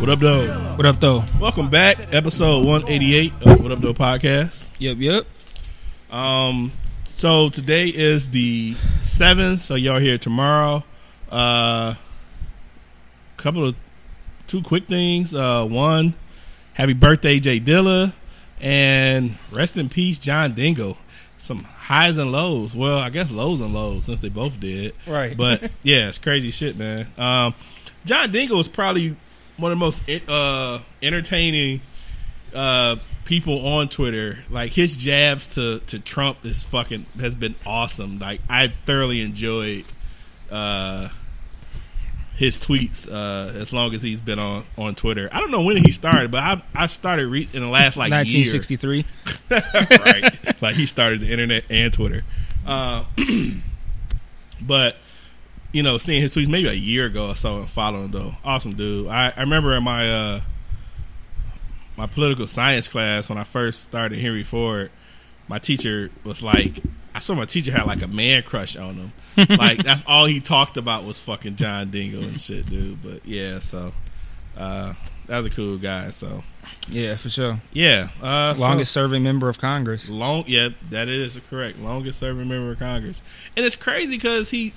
What up, though? What up, though? Welcome back, episode 188 of What Up, Though podcast. Yep, yep. Um, so today is the seventh, so y'all here tomorrow. Uh, couple of two quick things. Uh, one, happy birthday, Jay Dilla, and rest in peace, John Dingell. Some highs and lows. Well, I guess lows and lows since they both did. Right. But yeah, it's crazy shit, man. Um, John Dingell is probably one of the most uh, entertaining uh, people on Twitter. Like his jabs to, to Trump is fucking has been awesome. Like I thoroughly enjoyed uh, his tweets uh, as long as he's been on, on Twitter. I don't know when he started, but I I started re- in the last like 1963. right. like he started the internet and Twitter. Uh, but you know, seeing his tweets maybe a year ago or so and following though. Awesome dude. I, I remember in my uh my political science class when I first started Henry Ford, my teacher was like I saw my teacher had like a man crush on him. like that's all he talked about was fucking John Dingell and shit, dude. But yeah, so uh that was a cool guy, so Yeah, for sure. yeah. Uh so- Longest serving member of Congress. Long, yeah, that is correct. Longest serving member of Congress, and it's crazy because he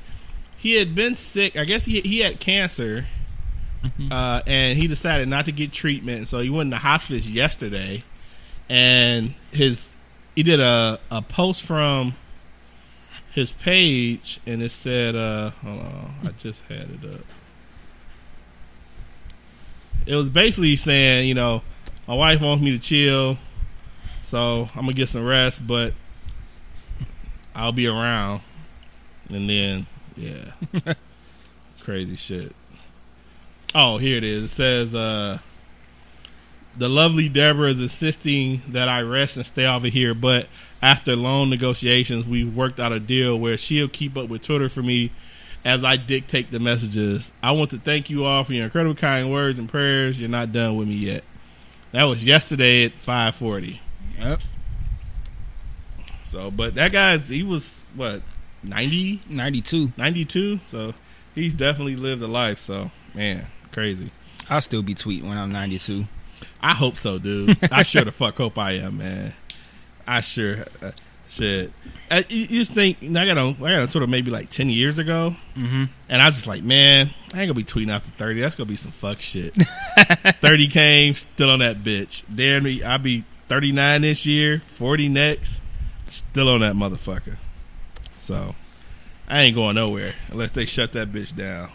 he had been sick. I guess he he had cancer, uh, and he decided not to get treatment. So he went in the hospice yesterday, and his he did a a post from his page, and it said, uh, "Hold on, I just had it up." It was basically saying, you know, my wife wants me to chill. So I'm gonna get some rest, but I'll be around. And then, yeah, crazy shit. Oh, here it is. It says, uh, "The lovely Deborah is insisting that I rest and stay over here, but after long negotiations, we've worked out a deal where she'll keep up with Twitter for me." As I dictate the messages, I want to thank you all for your incredible kind words and prayers. You're not done with me yet. That was yesterday at 5:40. Yep. So, but that guy's he was what 90, 92. 92? So he's definitely lived a life. So man, crazy. I'll still be tweeting when I'm 92. I hope so, dude. I sure the fuck hope I am, man. I sure uh, shit. Uh, you, you just think I got on I got on Twitter maybe like ten years ago, Mm-hmm. and I was just like, man, I ain't gonna be tweeting after thirty. That's gonna be some fuck shit. thirty came, still on that bitch. Damn me, I'll be thirty nine this year, forty next, still on that motherfucker. So I ain't going nowhere unless they shut that bitch down.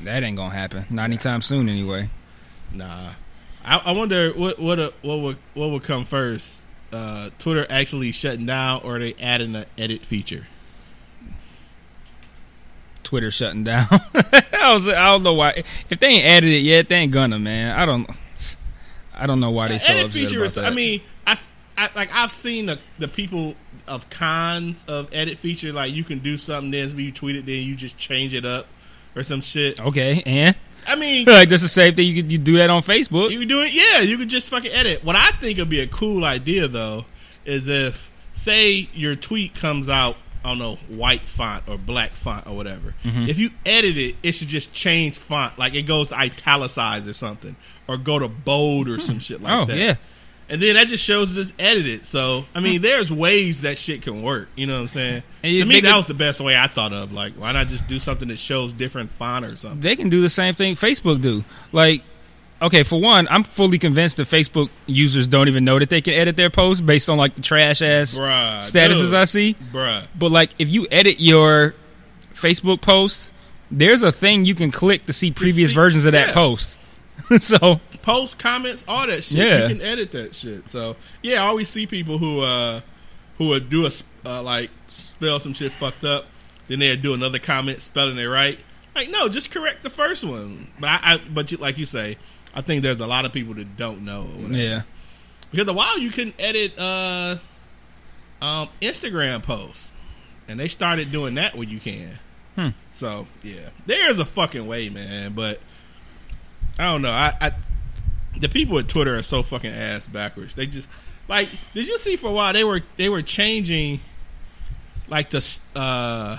That ain't gonna happen. Not anytime soon, anyway. Nah, I, I wonder what what uh, what would what would come first. Uh, Twitter actually shutting down, or they adding an edit feature. Twitter shutting down. I was. I don't know why. If they ain't added it yet, they ain't gonna, man. I don't. I don't know why they so edit feature is. I mean, I like I've seen the the people of cons of edit feature. Like you can do something, then be tweeted, then you just change it up or some shit. okay, and I mean, like that's the same thing. You could you do that on Facebook. You do it, yeah. You could just fucking edit. What I think would be a cool idea though is if, say, your tweet comes out, I don't know, white font or black font or whatever. Mm-hmm. If you edit it, it should just change font, like it goes italicized or something, or go to bold or some shit like oh that. yeah. And then that just shows it's edited. So I mean, hmm. there's ways that shit can work. You know what I'm saying? To me, that was the best way I thought of. Like, why not just do something that shows different font or something? they can do the same thing Facebook do. Like, okay, for one, I'm fully convinced that Facebook users don't even know that they can edit their posts based on like the trash ass Bruh, statuses dude. I see. Bruh. But like, if you edit your Facebook post, there's a thing you can click to see previous see- versions of that post. so post comments, all that shit. Yeah. You can edit that shit. So yeah, I always see people who uh who would do a uh, like spell some shit fucked up, then they would do another comment spelling it right. Like no, just correct the first one. But I, I but you, like you say, I think there's a lot of people that don't know. Yeah, Because a while you can edit uh um, Instagram posts, and they started doing that when you can. Hmm. So yeah, there is a fucking way, man. But I don't know. I, I the people at Twitter are so fucking ass backwards. They just like. Did you see for a while they were they were changing like the uh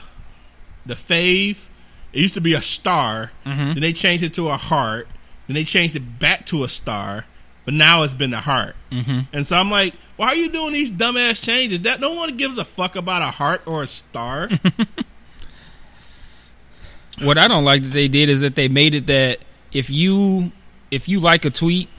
the fave. It used to be a star. Mhm. Then they changed it to a heart. Then they changed it back to a star. But now it's been a heart. Mm-hmm. And so I'm like, why are you doing these dumbass changes? That no one gives a fuck about a heart or a star. What I don't like that they did is that they made it that if you if you like a tweet,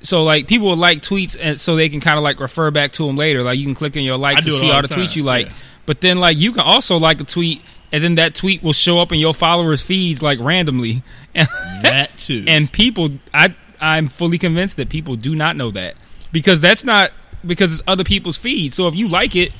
so like people will like tweets and so they can kind of like refer back to them later. Like you can click on your I like to see all the tweets you like. yeah. But then like you can also like a tweet and then that tweet will show up in your followers feeds like randomly. And that too. and people I I'm fully convinced that people do not know that because that's not because it's other people's feeds. So if you like it,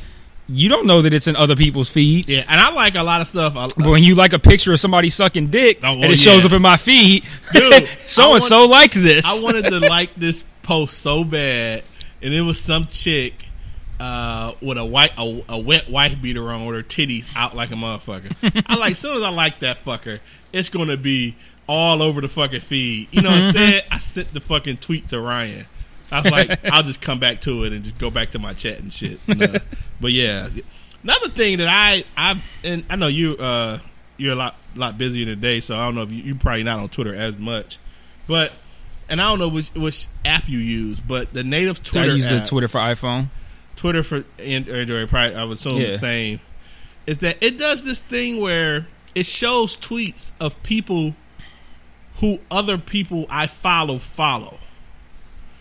you don't know that it's in other people's feeds. yeah, and I like a lot of stuff. I, But when you like a picture of somebody sucking dick Oh, well, and it shows up in my feed, Dude, so and so liked this. I wanted to like this post so bad, and it was some chick uh, with a white a, a wet white beater on with her titties out like a motherfucker. I like, as soon as I like that fucker, it's gonna be all over the fucking feed. You know, instead I sent the fucking tweet to Ryan. I was like, I'll just come back to it and just go back to my chat and shit. And, uh, but yeah, another thing that I I and I know you uh you're a lot lot busier today, so I don't know if you, you're probably not on Twitter as much, but and I don't know which which app you use, but the native Twitter. I use the Twitter for iPhone. Twitter for and- Android, probably I would assume Yeah. the same, is that it does this thing where it shows tweets of people who other people I follow follow.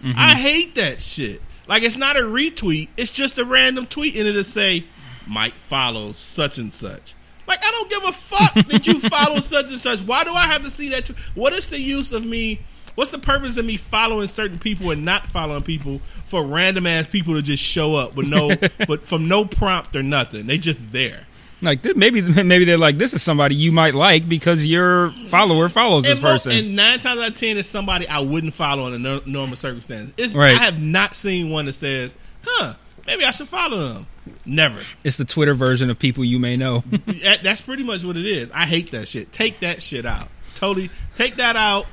Mm-hmm. I hate that shit. Like it's not a retweet; it's just a random tweet, and it'll say Mike follows such and such. Like I don't give a fuck that you follow such and such. Why do I have to see that? tw- What is the use of me? What's the purpose of me following certain people and not following people for random ass people to just show up with no, but from no prompt or nothing? They just there. Like th- maybe maybe they're like this is somebody you might like because your follower follows this and, mo- person. and nine times out of ten, it's somebody I wouldn't follow in a no- normal circumstance. It's, Right. I have not seen one that says, "Huh, maybe I should follow them." Never. it's the Twitter version of people you may know. That- That's pretty much what it is. I hate that shit. Take that shit out. Totally take that out.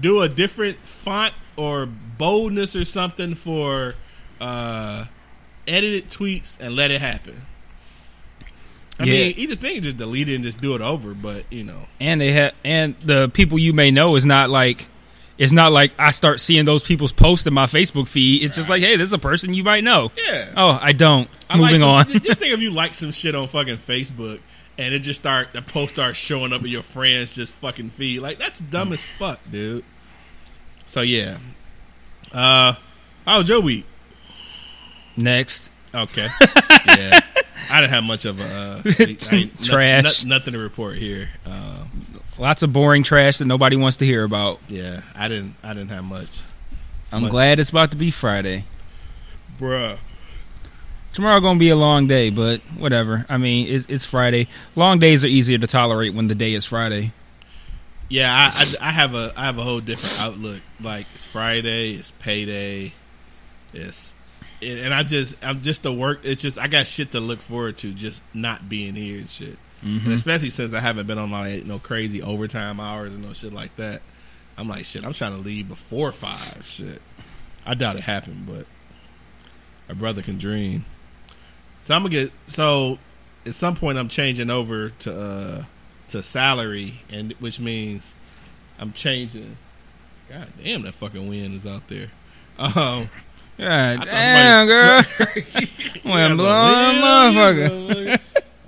Do a different font or boldness or something for uh, edited tweets and let it happen. I Yeah. mean, either thing, just delete it and just do it over. But you know, and they have and the people you may know is not like it's not like I start seeing those people's posts in my Facebook feed. It's just like, hey, this is a person you might know. yeah. Oh, I don't. I like Moving some- on. just think if you like some shit on fucking Facebook and it just start the post starts showing up in your friends just fucking feed. Like that's dumb as fuck, dude. So yeah. Uh how was your week? Next, Okay. yeah. I didn't have much of a uh, I ain't- no- Trash. no- nothing to report here. Uh, lots of boring trash that nobody wants to hear about. yeah, I didn't I didn't have much. I'm Much. glad it's about to be Friday. Bruh. Tomorrow gonna be a long day, but whatever. I mean, it's, it's Friday. Long days are easier to tolerate when the day is Friday. Yeah, I, I, I have a I have a whole different outlook. Like it's Friday, it's payday, it's and I just I'm just the work. It's just I got shit to look forward to. Just not being here and shit, and especially since I haven't been on my know crazy overtime hours and no shit like that. I'm like shit. I'm trying to leave before five. Shit, I doubt it happened, but a brother can dream. So I'm gonna get so at some point I'm changing over to uh to salary, and which means I'm changing. God damn, that fucking wind is out there. Um, God damn, girl. Wind blowing motherfucker.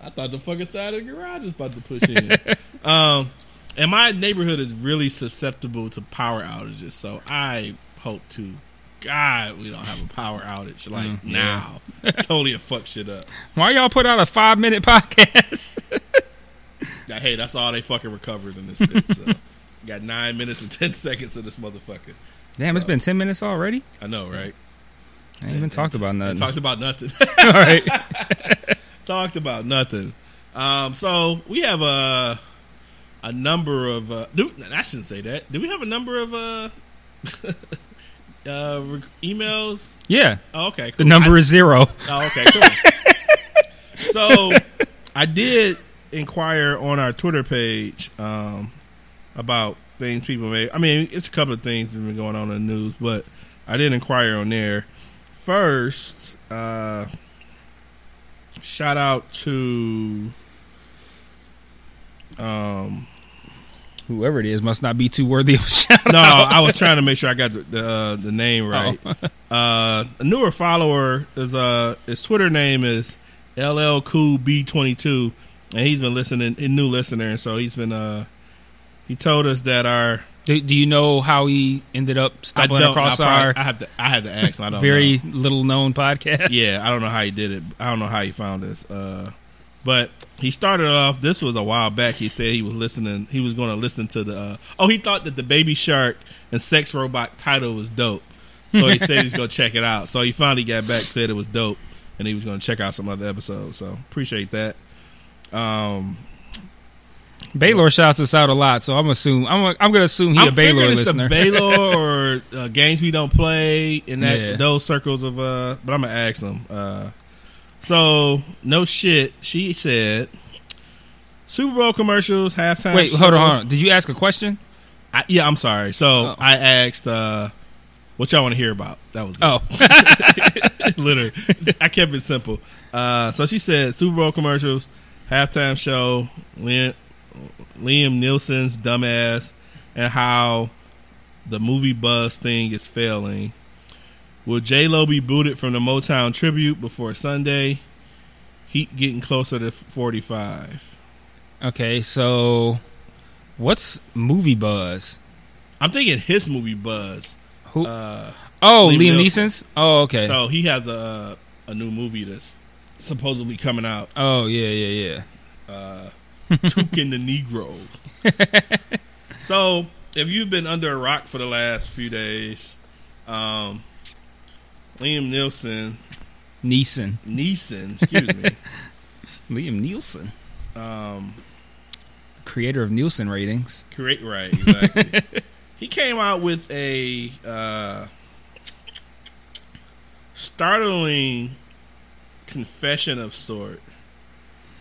I thought the fucking side of the garage was about to push in. um, and my neighborhood is really susceptible to power outages, so I hope to God we don't have a power outage like Mm, yeah. totally a fuck shit up. Why y'all put out a five minute podcast? Hey, that's all they fucking recovered in this bitch. So. Got nine minutes and ten seconds of this motherfucker. Damn, it's been ten minutes already. I know, right? I ain't even talked about nothing. talked about nothing. All right. talked about nothing. Um, so we have a a number of. Uh, do, I shouldn't say that. Do we have a number of uh, uh, rec- emails? Yeah, Oh, okay. the number I- is zero. Oh, okay, cool. so I did inquire on our Twitter page um, about things people may. I mean, it's a couple of things that have been going on in the news, but I did inquire on there. First, uh, shout out to um, Whoever it is must not be too worthy of a shout. no, I was trying to make sure I got the the, uh, the name right. Uh, a newer follower is uh his Twitter name is LL Cool B twenty two, and he's been listening, a new listener, and so he's been uh he told us that our Do, do you know how he ended up stumbling across I, probably- our I have to I have to ask. I don't very know. little known podcast? yeah I don't know how he did it. I don't know how he found this. Uh, but he started off. This was a while back. He said he was listening. He was going to listen to the. Uh, oh, he thought that the Baby Shark and Sex Robot title was dope. So he said he's going to check it out. So he finally got back, said it was dope, and he was going to check out some other episodes. So appreciate that. Um, Baylor shouts us out a lot, so I'm assume I'm I'm gonna assume he I'm a Baylor it's listener. the Baylor or uh, games we don't play in that Yeah. those circles of. uh But I'm gonna ask him. Uh, so no shit. She said Super Bowl commercials halftime. Wait, show. hold on, hold on. Did you ask a question? I, yeah, I'm sorry. So Oh. I asked uh what y'all want to hear about. That was it. Oh, literally. I kept it simple. Uh, so she said Super Bowl commercials, halftime show, Liam, Liam Nielsen's dumbass, and how the movie buzz thing is failing. Will J Lo be booted from the Motown tribute before Sunday? Heat getting closer to forty five. okay. So, what's movie buzz? I'm thinking his movie buzz. Who? Uh, oh, Liam Liam, Neeson's. Oh, okay. So he has a a new movie that's supposedly coming out. oh, yeah, yeah, yeah. uh, Toucan the Negro. so, if you've been under a rock for the last few days, um, Liam Nielsen, Neeson. Neeson, excuse me, Liam Nielsen, um, creator of Nielsen ratings. correct, right, exactly. he came out with a uh, startling confession of sort.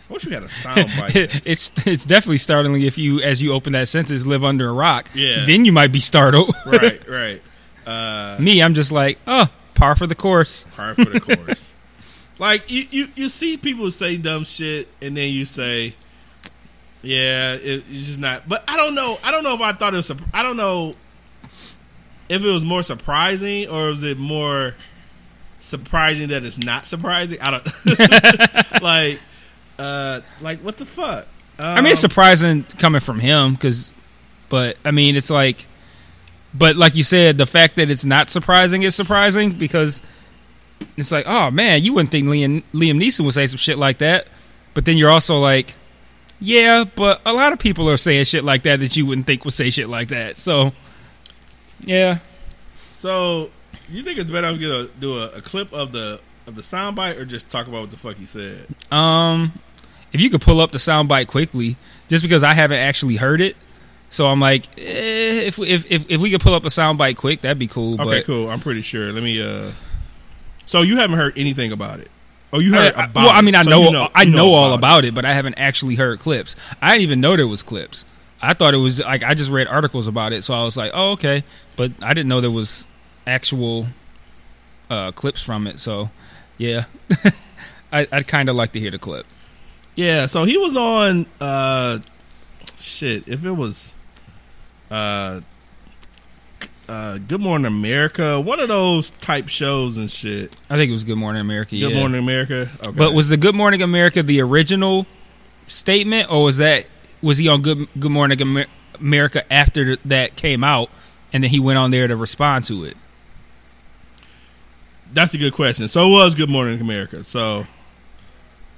I wish we had a sound bite. it's it's definitely startling if you, as you open that sentence, live under a rock. Yeah. Then you might be startled. right, right. Uh, Me, I'm just like, oh, par for the course. par for the course. like you, you, you see people say dumb shit, and then you say, "Yeah, it, it's just not." But I don't know. I don't know if I thought it was. I don't know if it was more surprising or was it more surprising that it's not surprising. I don't like. Uh, like what the fuck? I mean, it's Um, surprising coming from him because, but I mean, it's like, but like you said, the fact that it's not surprising is surprising because it's like, oh man, you wouldn't think Liam Liam Neeson would say some shit like that, but then you're also like, yeah, but a lot of people are saying shit like that that you wouldn't think would say shit like that. So, yeah, So, you think it's better to get a, do a, a clip of the of the soundbite or just talk about what the fuck he said? um, if you could pull up the soundbite quickly, just because I haven't actually heard it. So I'm like, eh, if, we- if if if we could pull up a soundbite quick, that'd be cool. Okay, but cool. I'm pretty sure. Let me. uh So you haven't heard anything about it? Oh, you heard I- about? well, I mean, I So know, you I you know, all about it. but I haven't actually heard clips. I didn't even know there was clips. I thought it was like I just read articles about it, so I was like, oh, okay. But I didn't know there was actual uh, clips from it. So, yeah, I, I'd kind of like to hear the clip. Yeah, so he was on. uh Shit, if it was. uh uh, Good Morning America, one of those type shows and shit. I think it was Good Morning America. Good yeah. Morning America. Okay. But was the Good Morning America the original statement, or was that was he on Good Good Morning Amer- America after that came out, and then he went on there to respond to it? That's a good question. So it was Good Morning America. So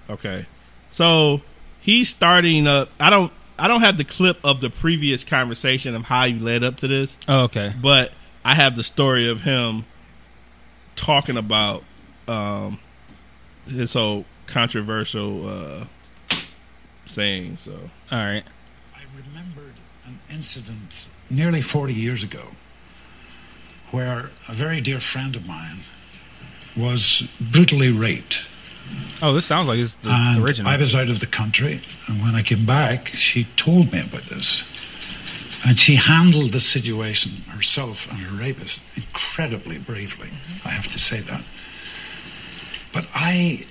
okay. So he's starting up I don't I don't have the clip of the previous conversation of how you led up to this, Oh, okay. but I have the story of him talking about um his whole controversial uh saying. So All right. I remembered an incident nearly 40 years ago where a very dear friend of mine was brutally raped. Oh, this sounds like it's the and original. I was out of the country, and when I came back, she told me about this. And she handled the situation herself and her rapist incredibly bravely. I have to say that. But I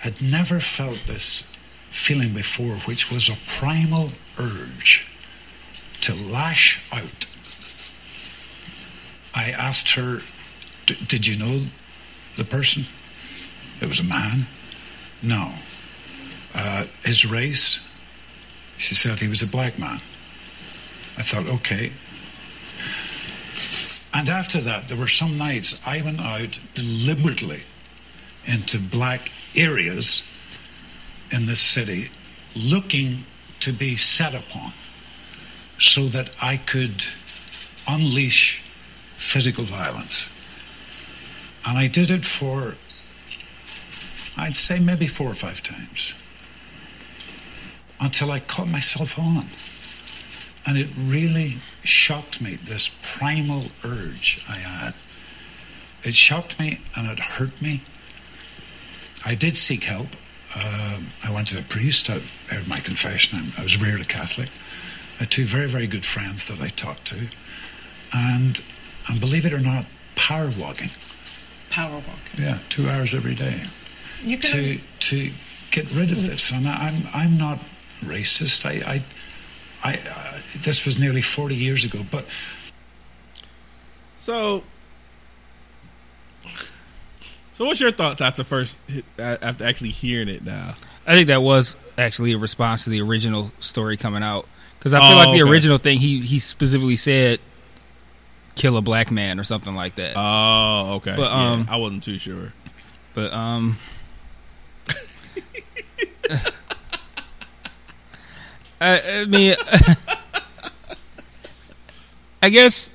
had never felt this feeling before, which was a primal urge to lash out. I asked her, "D- Did you know the person? It was a man. No. Uh, his race? She said he was a black man. I thought, okay. And after that, there were some nights I went out deliberately into black areas in this city looking to be set upon so that I could unleash physical violence. And I did it for, I'd say maybe four or five times until I caught myself on. And it really shocked me, this primal urge I had. It shocked me and it hurt me. I did seek help. Um, I went to a priest. I heard my confession. I'm- I was reared a Catholic. I had two very, very good friends that I talked to. And, and believe it or not, power walking. Power walking. Yeah, two hours every day to to get rid of this. And I- I'm I'm not racist. I I, I uh, this was nearly forty years ago, but So, so what's your thoughts after first after actually hearing it now? I think that was actually a response to the original story coming out because I feel Oh, like the okay. original thing he he specifically said kill a black man or something like that. Oh, okay. But, Yeah, um, I wasn't too sure. But um, I, I mean, I guess.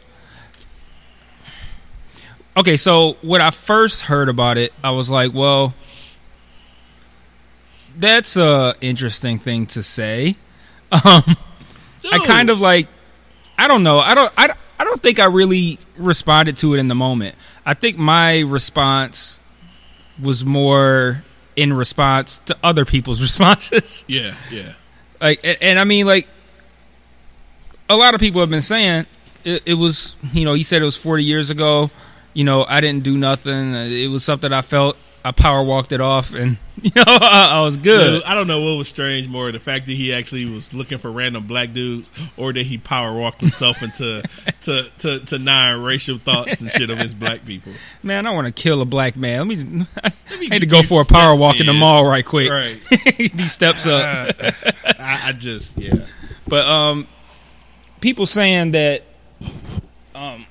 Okay, so when I first heard about it, I was like, "Well, that's a interesting thing to say." Um, I kind of like I don't know. I don't I, I don't think I really responded to it in the moment. I think my response was more in response to other people's responses. Yeah, yeah. like and, and I mean like a lot of people have been saying it, it was you know, he said it was 40 years ago. You know, I didn't do nothing. It was something I felt I power walked it off and you know, I, I was good. Dude, I don't know what was strange more the fact that he actually was looking for random black dudes or that he power walked himself into to, to, to nine racial thoughts and shit of his black people. Man, I want to kill a black man. Let me. I me had to go for a power walk in the mall right quick. Right. These steps up. I, I just yeah. But um, people saying that um,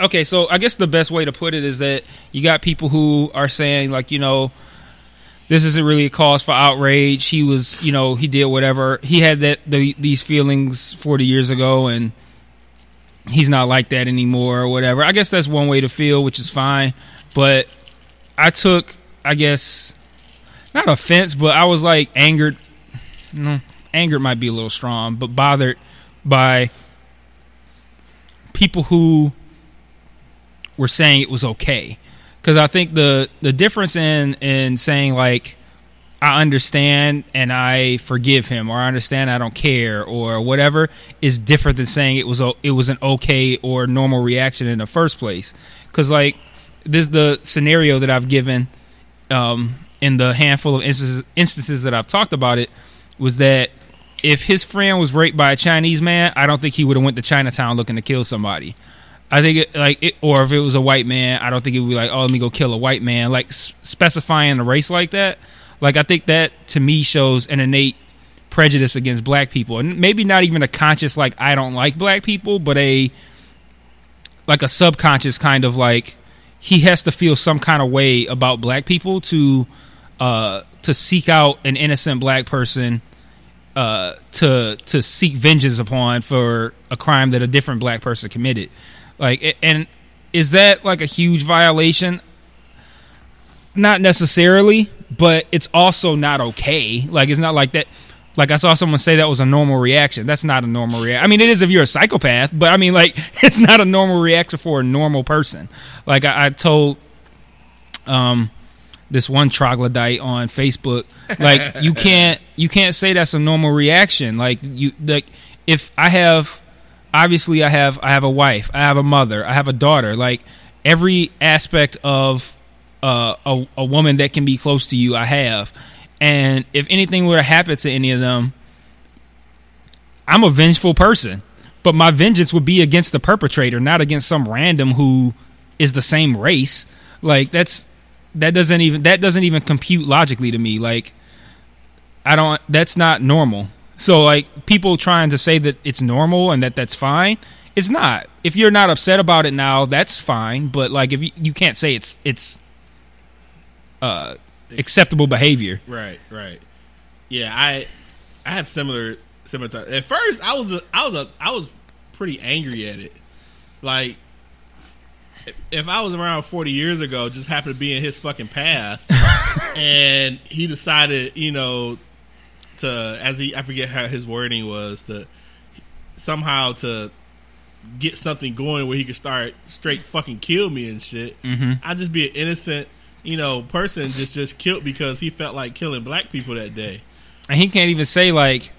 okay, so I guess the best way to put it is that you got people who are saying like you know. This isn't really a cause for outrage. He was, you know, he did whatever. He had that the, these feelings 40 years ago, and he's not like that anymore or whatever. I guess that's one way to feel, which is fine. But I took, I guess, not offense, but I was like angered. No, angered might be a little strong, but bothered by people who were saying it was okay. Because I think the the difference in in saying like I understand and I forgive him, or I understand I don't care, or whatever, is different than saying it was o- it was an okay or normal reaction in the first place. Because like this is the scenario that I've given um, in the handful of instances, instances that I've talked about it was that if his friend was raped by a Chinese man, I don't think he would have went to Chinatown looking to kill somebody. I think it, like it, or if it was a white man, I don't think it would be like, oh, let me go kill a white man. Like specifying the race like that. Like I think that to me shows an innate prejudice against black people, and maybe not even a conscious like I don't like black people, but a like a subconscious kind of like he has to feel some kind of way about black people to uh to seek out an innocent black person uh to to seek vengeance upon for a crime that a different black person committed like and is that like a huge violation not necessarily but it's also not okay like it's not like that Like I saw someone say that was a normal reaction. That's not a normal reaction. I mean, it is if you're a psychopath, but I mean, like it's not a normal reaction for a normal person. Like I, I told um this one troglodyte on Facebook, like you can't you can't say that's a normal reaction. Like you like if I have obviously I have I have a wife, I have a mother, I have a daughter. Like every aspect of uh, a a woman that can be close to you, I have. And if anything were to happen to any of them, I'm a vengeful person. But my vengeance would be against the perpetrator, not against some random who is the same race. Like that's that doesn't even that doesn't even compute logically to me. Like I don't that's not normal. So like people trying to say that it's normal and that that's fine, it's not. If you're not upset about it now, that's fine. But like if you, you can't say it's it's uh acceptable behavior. Right, right. Yeah, I I have similar similar thoughts. At first, I was a, I was a, I was pretty angry at it. Like if I was around 40 years ago, just happened to be in his fucking path, and he decided, you know, to as he I forget how his wording was to somehow to get something going where he could start straight fucking kill me and shit. Mm-hmm. I'd just be an innocent, you know, person just just killed because he felt like killing black people that day. And he can't even say like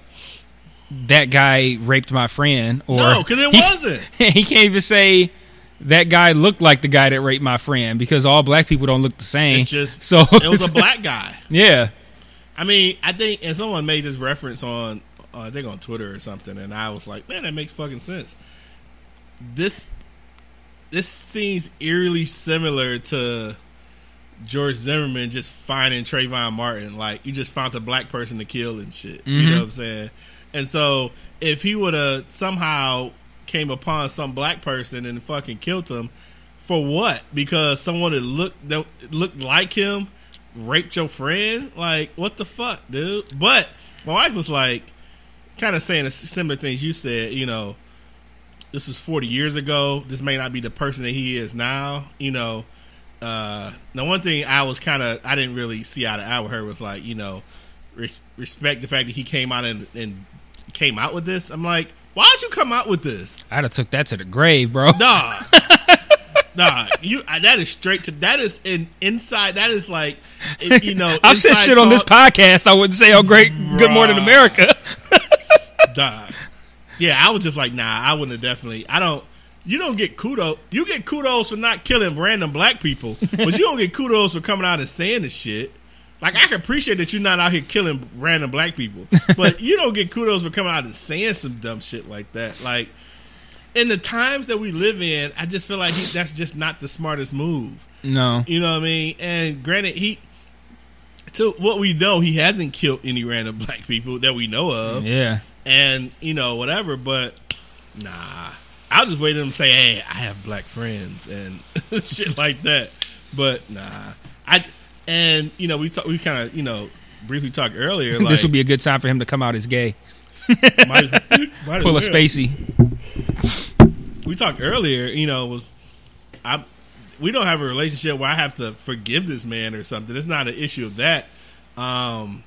that guy raped my friend or No, because it he- wasn't. he can't even say that guy looked like the guy that raped my friend because all black people don't look the same. It's just so it was a black guy. yeah. I mean, I think, and someone made this reference on, uh, I think on Twitter or something, and I was like, man, that makes fucking sense. This, this seems eerily similar to George Zimmerman just finding Trayvon Martin. Like, you just found a black person to kill and shit. You know what I'm saying? And so, if he would have somehow came upon some black person and fucking killed him, for what? Because someone that looked that looked like him raped your friend? Like, what the fuck, dude? But my wife was like, kind of saying the similar things you said. You know, this was 40 years ago. This may not be the person that he is now. You know, uh, now one thing I was kind of I didn't really see out of eye with her was like, you know, res- respect the fact that he came out and, and came out with this. I'm like, why'd you come out with this? I'd have took that to the grave, bro. Nah. Nah, you that is straight to that is in inside that is like you know I've said shit on this podcast. I wouldn't say, "Oh, great, Good Morning America." Nah. Yeah, I was just like, nah, I wouldn't have definitely. I don't. You don't get kudos. You get kudos for not killing random black people, but you don't get kudos for coming out and saying this shit. Like I can appreciate that you're not out here killing random black people, but you don't get kudos for coming out and saying some dumb shit like that. Like in the times that we live in, I just feel like he, that's just not the smartest move. no, You know what I mean? And granted, he to what we know, he hasn't killed any random black people that we know of yeah, and you know whatever. But nah, I'll just wait to say, "Hey, I have black friends" and shit like that. But nah, I and you know we talk, we kind of you know briefly talked earlier. Like, this would be a good time for him to come out as gay. might, might as Pull a spacey. We talked earlier, you know, was I we don't have a relationship where I have to forgive this man or something. It's not an issue of that. Um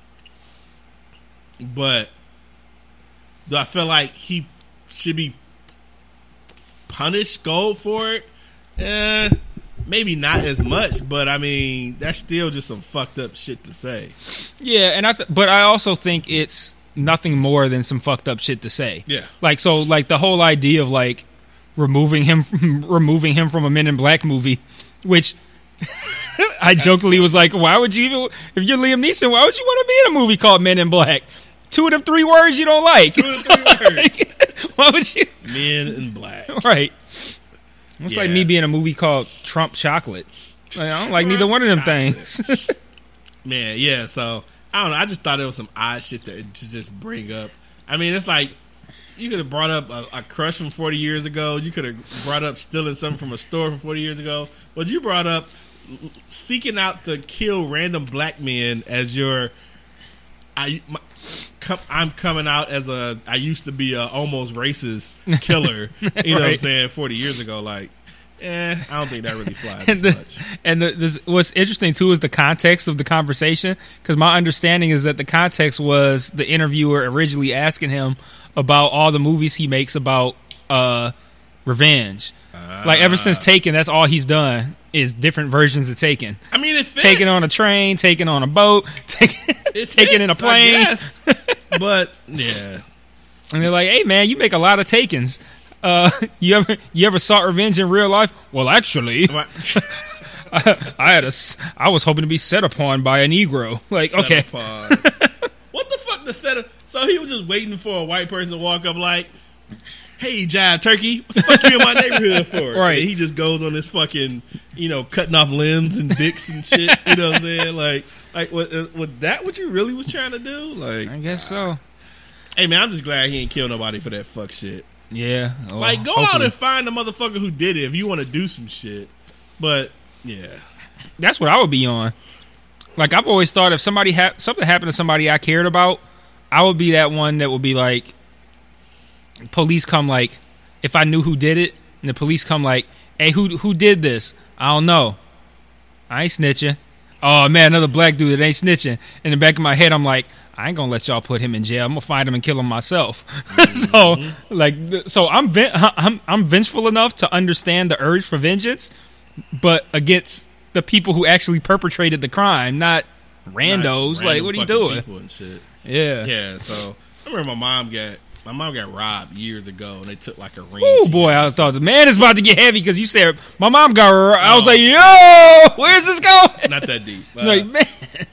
but do I feel like he should be punished gold for it? Eh, maybe not as much, but I mean, that's still just some fucked up shit to say. Yeah, and I th- but I also think it's nothing more than some fucked up shit to say. Yeah. Like so like the whole idea of like removing him from removing him from a Men in Black movie, which I jokingly was like, why would you even if you're Liam Neeson, why would you want to be in a movie called Men in Black? Two of them three words you don't like. Two of three like, why would you Men in black. Right. It's like me being a movie called Trump Chocolate. Like, I don't like neither one of them Chocolate. things. Man, yeah. So I don't know. I just thought it was some odd shit to, to just bring up. I mean, it's like you could have brought up a, a crush from forty years ago. You could have brought up stealing something from a store from forty years ago. But you brought up seeking out to kill random black men as your. I, my, come, I'm coming out as a. I used to be a almost racist killer. You know what I'm saying? Forty years ago, like eh, I don't think that really flies And as the- much. And the, this, what's interesting too is the context of the conversation. Because my understanding is that the context was the interviewer originally asking him about all the movies he makes about uh, revenge. like ever since Taken, that's all he's done is different versions of Taken. I mean, it fits. Taken on a train, taken on a boat, taken, taken in a plane. but yeah, And they're like, "Hey, man, you make a lot of takens. Uh, you ever you ever sought revenge in real life? Well, actually, I had a I was hoping to be set upon by a Negro. Like, Set okay, what the fuck? The setup. So he was just waiting for a white person to walk up, like, "Hey, jive turkey, what the fuck you in my neighborhood for?" Right. And he just goes on this fucking, you know, cutting off limbs and dicks and shit. You know what I'm saying? Like, like, was, uh, was that what you really was trying to do? Like, I guess so. hey man, I'm just glad he ain't kill nobody for that fuck shit. Yeah, oh, Like, go out and find the motherfucker who did it if you want to do some shit. But yeah, That's what I would be on. Like I've always thought, if somebody ha- something happened to somebody I cared about, I would be that one that would be like, police come like, if I knew who did it, and the police come like, hey, who who did this? I don't know. I ain't snitching. Oh man, another black dude that ain't snitching. In the back of my head, I'm like, I ain't gonna let y'all put him in jail. I'm gonna find him and kill him myself. Mm-hmm. so like, so I'm, ven- I'm I'm vengeful enough to understand the urge for vengeance, but against the people who actually perpetrated the crime, not randos. Not like, what are you doing? Yeah. Yeah, so I remember my mom got my mom got robbed years ago, and they took like a ring. Oh boy. I thought the man is about to get heavy because you said my mom got. ro- I was like, yo, where's this going? not that deep. Uh, like, man,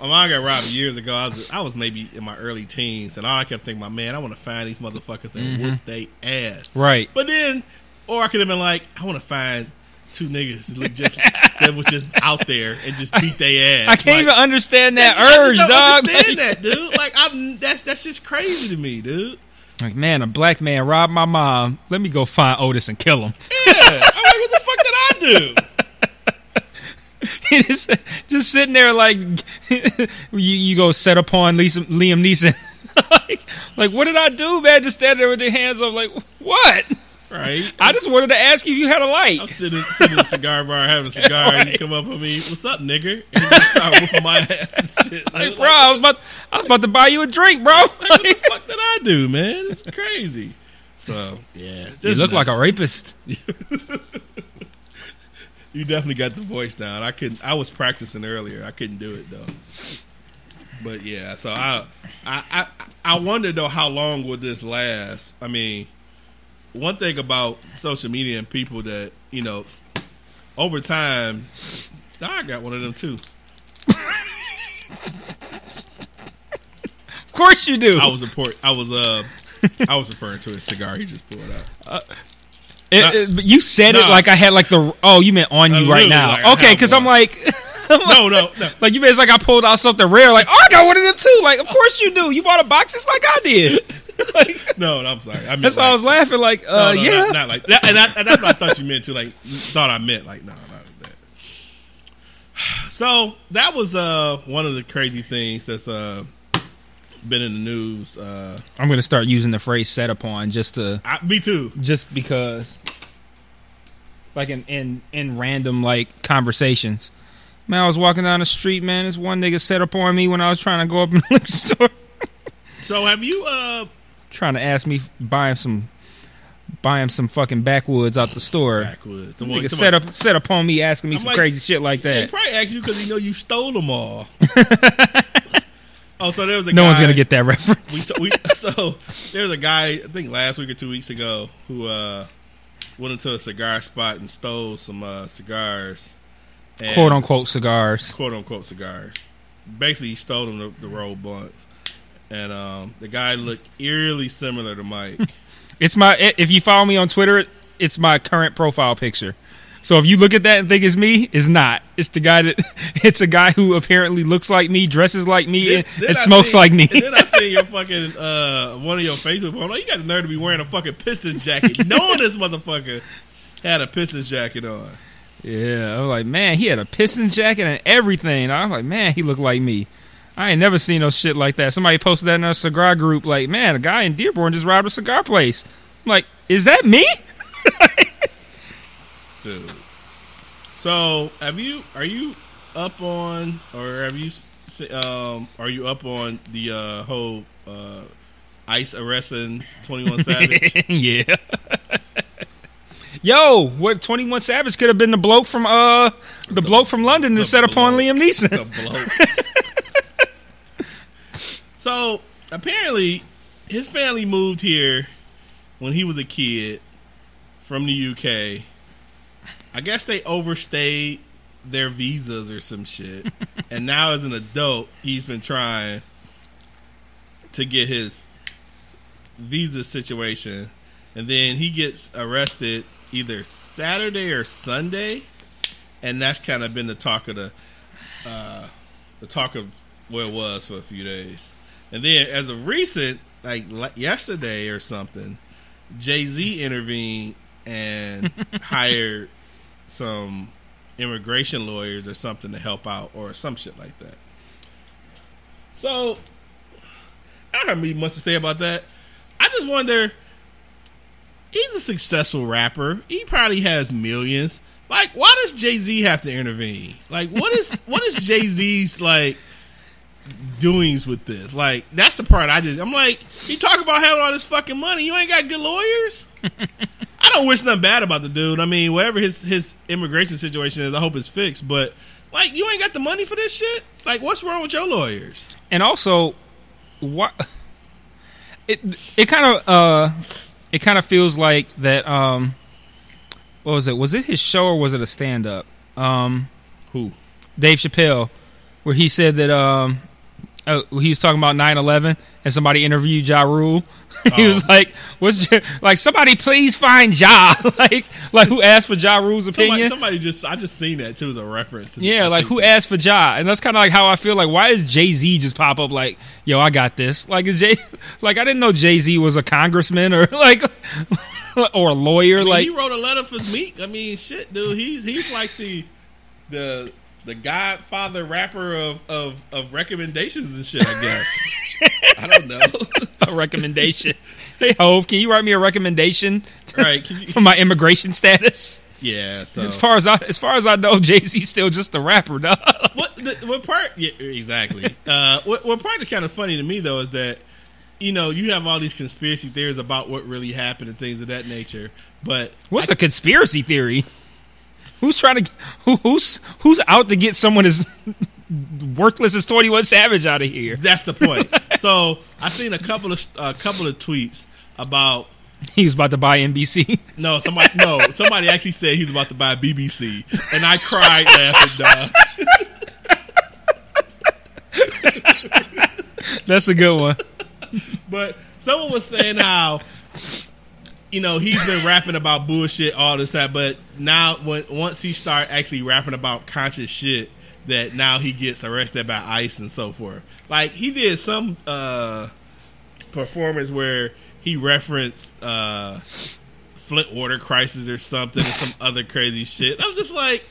my mom got robbed years ago. I was I was maybe in my early teens, and all I kept thinking, my man, I want to find these motherfuckers and Mm-hmm. whoop they ass. right? But then, or I could have been like, I want to find two niggas that just that was just out there and just beat their ass. I can't Like, even understand that I just urge, don't dog. Understand that, dude? Like I'm that's that's just crazy to me, dude. Like, man, a black man robbed my mom. Let me go find Otis and kill him. Yeah, I'm like, what the fuck did I do? Just, just sitting there like you, you go set upon Lisa, Liam Neeson. like, like, what did I do, man? Just standing there with your hands up, like, what? Right? I just wanted to ask you if you had a light. I'm sitting, sitting in a cigar bar having a cigar, and you come up on me, "What's up, nigger?" And you start whooping my ass and shit. Like, bro, I was about, I was about to buy you a drink, bro. Like, what the fuck did I do, man? It's crazy. So yeah, you look like a rapist. You definitely got the voice down. I couldn't. I was practicing earlier. I couldn't do it though. But yeah, so I, I, I, I wonder though how long would this last? I mean, one thing about social media and people that you know, over time, I got one of them too. Of course you do. I was report. I was uh, I was referring to a cigar he just pulled out. It- it- but you said it like I had like the. Oh, you meant on you right now? like okay, because I'm like. No, no, no. Like you mean it's like I pulled out something rare. Like oh, I got one of them too. Like of course you do. You bought a box just like I did. like, No, no, I'm sorry. I that's why I was laughing. Like uh, No, no, yeah, not, not like that. And, I, and that's what I thought you meant too. Like thought I meant like no, not that. So that was uh one of the crazy things that's uh been in the news. Uh, I'm gonna start using the phrase "set upon" just to I, me too. just because, like in in in random like conversations. Man, I was walking down the street. Man, this one nigga set up on me when I was trying to go up in the liquor store, So have you uh trying to ask me buy him some buy him some fucking backwoods out the store. backwoods? The Nigga set up set upon me asking me I'm some like, crazy shit like that. He probably asked you because he know you stole them all. oh, so there was a No guy, one's gonna get that reference. we, we so there was a guy I think last week or two weeks ago who uh went into a cigar spot and stole some uh cigars. And- quote unquote cigars. quote unquote cigars. Basically, he stole them the, the roll blunts, and um, the guy looked eerily similar to Mike. It's my if you follow me on Twitter, it's my current profile picture. So if you look at that and think it's me, it's not. It's the guy that it's a guy who apparently looks like me, dresses like me, and, Then and smokes seen- like me. Then I see your fucking uh, one of your Facebook posts. Like, you got the nerve to be wearing a fucking Pistons jacket, knowing this motherfucker had a Pistons jacket on. yeah, I was like, man, he had a piston jacket and everything. I was like, man, he looked like me. I ain't never seen no shit like that. Somebody posted that in our cigar group. Like, man, a guy in Dearborn just robbed a cigar place. I'm like, is that me? Dude, So, have you? Are you up on, or have you? Um, are you up on the uh, whole uh, ICE arresting Twenty One Savage? yeah. Yo, what Twenty One Savage could have been the bloke from uh the bloke from London that the set upon. Liam Neeson. so apparently, his family moved here when he was a kid from the UK. I guess they overstayed their visas or some shit, and now as an adult, he's been trying to get his visa situation, and then he gets arrested either Saturday or Sunday, and that's kind of been the talk of the uh, the talk of where it was for a few days, and then as of recent, like yesterday or something, Jay Z intervened and hired some immigration lawyers or something to help out or some shit like that. So I don't have really much to say about that. I just wonder. He's a successful rapper. He probably has millions. Like, why does Jay Z have to intervene? Like, what is what is Jay Z's like doings with this? Like, that's the part I just I'm like, you talk about having all this fucking money. You ain't got good lawyers. I don't wish nothing bad about the dude. I mean, whatever his his immigration situation is, I hope it's fixed. But like, you ain't got the money for this shit. Like, what's wrong with your lawyers? And also, what it it kind of uh it kind of feels like that um what was it? Was it his show or was it a stand up? Um Who? Dave Chappelle where he said that um uh, he was talking about 9/11 and somebody interviewed Ja Rule. he Oh. was like, "What's Ja- like somebody please find Ja?" like like who asked for Ja Rule's opinion? somebody just I just seen that too as a reference. To, Yeah, I like who asked for Ja? And that's kind of like how I feel. Like, why is Jay Z just pop up? Like, yo, I got this. Like, is Jay? Like, I didn't know Jay Z was a congressman or like or a lawyer. I mean, like, he wrote a letter for Meek. I mean, shit, dude. He's he's like the the the Godfather rapper of of of recommendations and shit. I guess. I don't know. a recommendation. hey, Hove, can you write me a recommendation right? Can you, for my immigration status? yeah. So As far as I, as far as I know, Jay Z's still just a rapper. Dog. what the, what part? Yeah, exactly. uh, what what part is kind of funny to me though is that you know you have all these conspiracy theories about what really happened and things of that nature, but What's a conspiracy theory? Who's trying to who, who's who's out to get someone as worthless as Twenty One Savage out of here? that's the point. so I've seen a couple of a couple of tweets about He's about to buy NBC. No, somebody no, somebody actually said he's about to buy BBC, and I cried laughing, dog. That's a good one. But someone was saying how you know he's been rapping about bullshit all this time, but now when once he start actually rapping about conscious shit, that now he gets arrested by ICE and so forth. Like he did some uh performance where he referenced uh Flint water crisis or something or some other crazy shit. I was just like,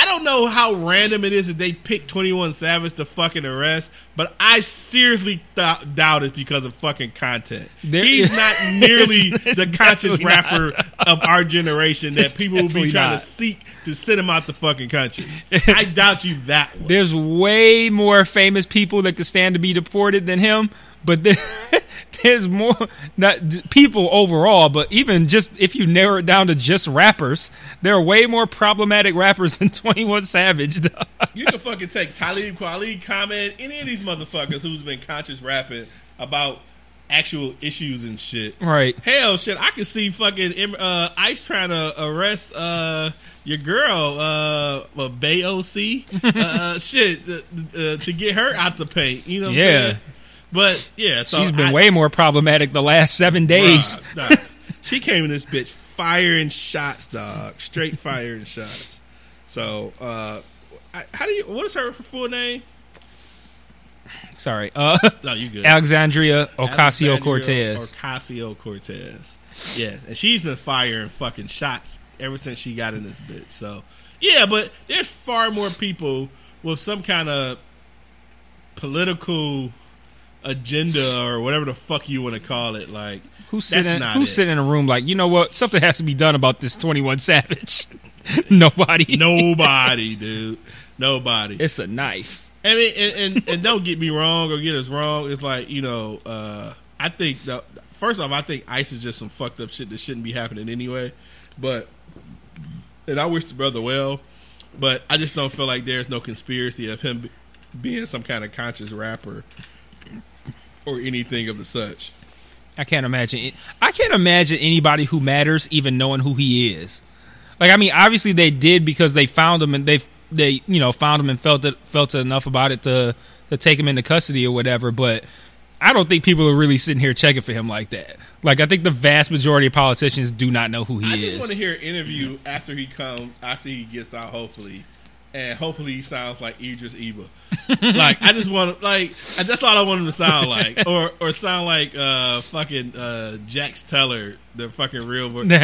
I don't know how random it is that they pick Twenty One Savage to fucking arrest, but I seriously th- doubt it's because of fucking content. There- He's not nearly It's- it's the conscious rapper of our generation that It's people will be trying not. to seek to send him out the fucking country. I doubt you that one. There's way more famous people that could stand to be deported than him, but there, there's more not people overall. But even just if you narrow it down to just rappers, there are way more problematic rappers than Twenty One Savage. dog. You can fucking take Talib Kweli, comment any of these motherfuckers who's been conscious rapping about actual issues and shit. Right. Hell, shit, I could see fucking uh, Ice trying to arrest uh, your girl, uh, well, Bay OC, uh, shit, uh, uh, to get her out the paint. You know what Yeah. But yeah, so She's been I- way more problematic the last seven days. Bruh, nah. she came in this bitch firing shots, dog. Straight firing shots. So, uh, I, how do you? What is her full name? Sorry, uh, No, you good. Alexandria Ocasio Cortez. Ocasio Cortez. Yeah, and she's been firing fucking shots ever since she got in this bitch. So, yeah, but there's far more people with some kind of political agenda or whatever the fuck you want to call it. Like, Who's sitting? Who's it. sitting in a room like you know what? Something has to be done about this Twenty One Savage. Nobody. Nobody, dude. Nobody. It's a knife. I mean, and, and, and don't get me wrong or get us wrong. It's like you know, uh, I think the, first off, I think ice is just some fucked up shit that shouldn't be happening anyway. But and I wish the brother well, but I just don't feel like there's no conspiracy of him be- being some kind of conscious rapper or anything of the such. I can't imagine it. I can't imagine anybody who matters even knowing who he is. Like I mean, obviously they did because they found him and they they you know found him and felt it felt enough about it to to take him into custody or whatever. But I don't think people are really sitting here checking for him like that. Like I think the vast majority of politicians do not know who he I is. I just want to hear an interview after he comes, after he gets out, hopefully, and hopefully he sounds like Idris Elba. like I just want to, like that's all I want him to sound like, or or sound like uh fucking uh Jax Teller, the fucking real voice. Dude,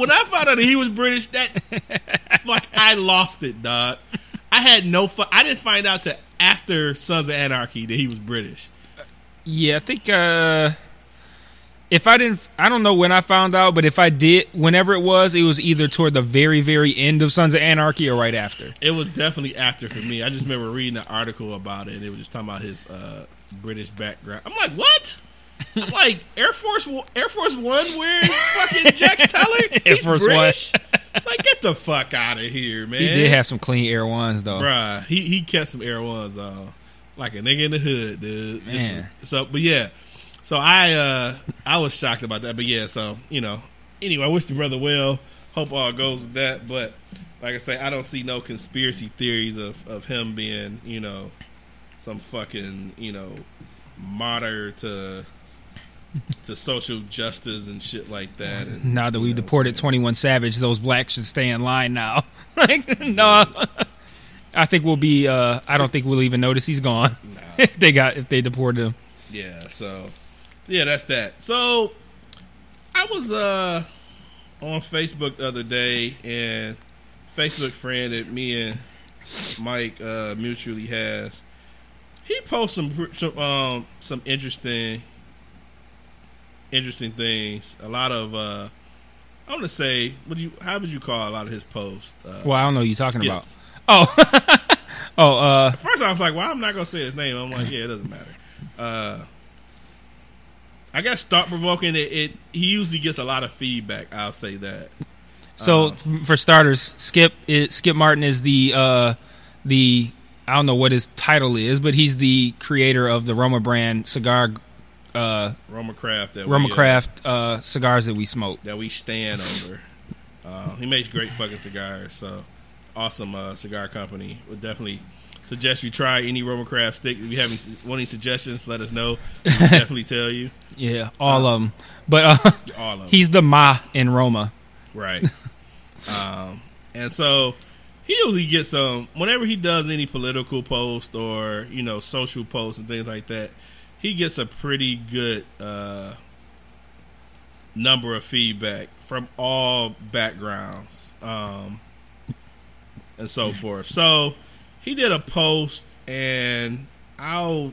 when I found out that he was British, that fuck, I lost it, dog. I had no fu- I didn't find out till after Sons of Anarchy that he was British. Yeah, I think uh if I didn't I don't know when I found out, but if I did whenever it was, it was either toward the very very end of Sons of Anarchy or right after. It was definitely after for me. I just remember reading an article about it, and it was just talking about his uh, British background. I'm like, what? I'm like Air Force Air Force One wearing fucking Jax Teller? Air He's Force British? like, get the fuck out of here, man. He did have some clean Air Ones though. Bruh, he he kept some Air Ones on, like a nigga in the hood, dude. Man. some- so, but yeah, so I uh I was shocked about that, but yeah, so you know, anyway, I wish the brother well. Hope all goes with that, but like I say, I don't see no conspiracy theories of of him being, you know, some fucking, you know, martyr to to social justice and shit like that. And Now that we deported 21 Savage, those blacks should stay in line now. like, no. I think we'll be uh I don't think we'll even notice he's gone. if they got if they deported him. Yeah, so yeah, that's that. So I was uh on Facebook the other day and Facebook friend that me and Mike uh mutually has he posted some some um some interesting interesting things. A lot of uh I want to say, what do you? How would you call a lot of his posts? Uh, Well, I don't know what you're talking skips. about. Oh. oh, uh At first, I was like, "Well, I'm not gonna say his name." I'm like, "Yeah, it doesn't matter." I guess thought provoking. It, it he usually gets a lot of feedback. I'll say that. So Uh, for starters, Skip is, Skip Martin is the uh, the I don't know what his title is, but he's the creator of the Roma brand cigar, uh, Roma Craft that Roma we, uh, Craft uh, cigars that we smoke. that we stand over. Uh, he makes great fucking cigars. So awesome uh, cigar company. Would definitely suggest you try any Roma Craft stick. If you have any, want any suggestions, let us know. We'll definitely tell you Yeah, all of them. But uh, all of them. he's the Ma in Roma. Right. um, and so he usually gets um whenever he does any political post or you know social posts and things like that, he gets a pretty good uh, number of feedback from all backgrounds um, and so forth. So he did a post, and I'll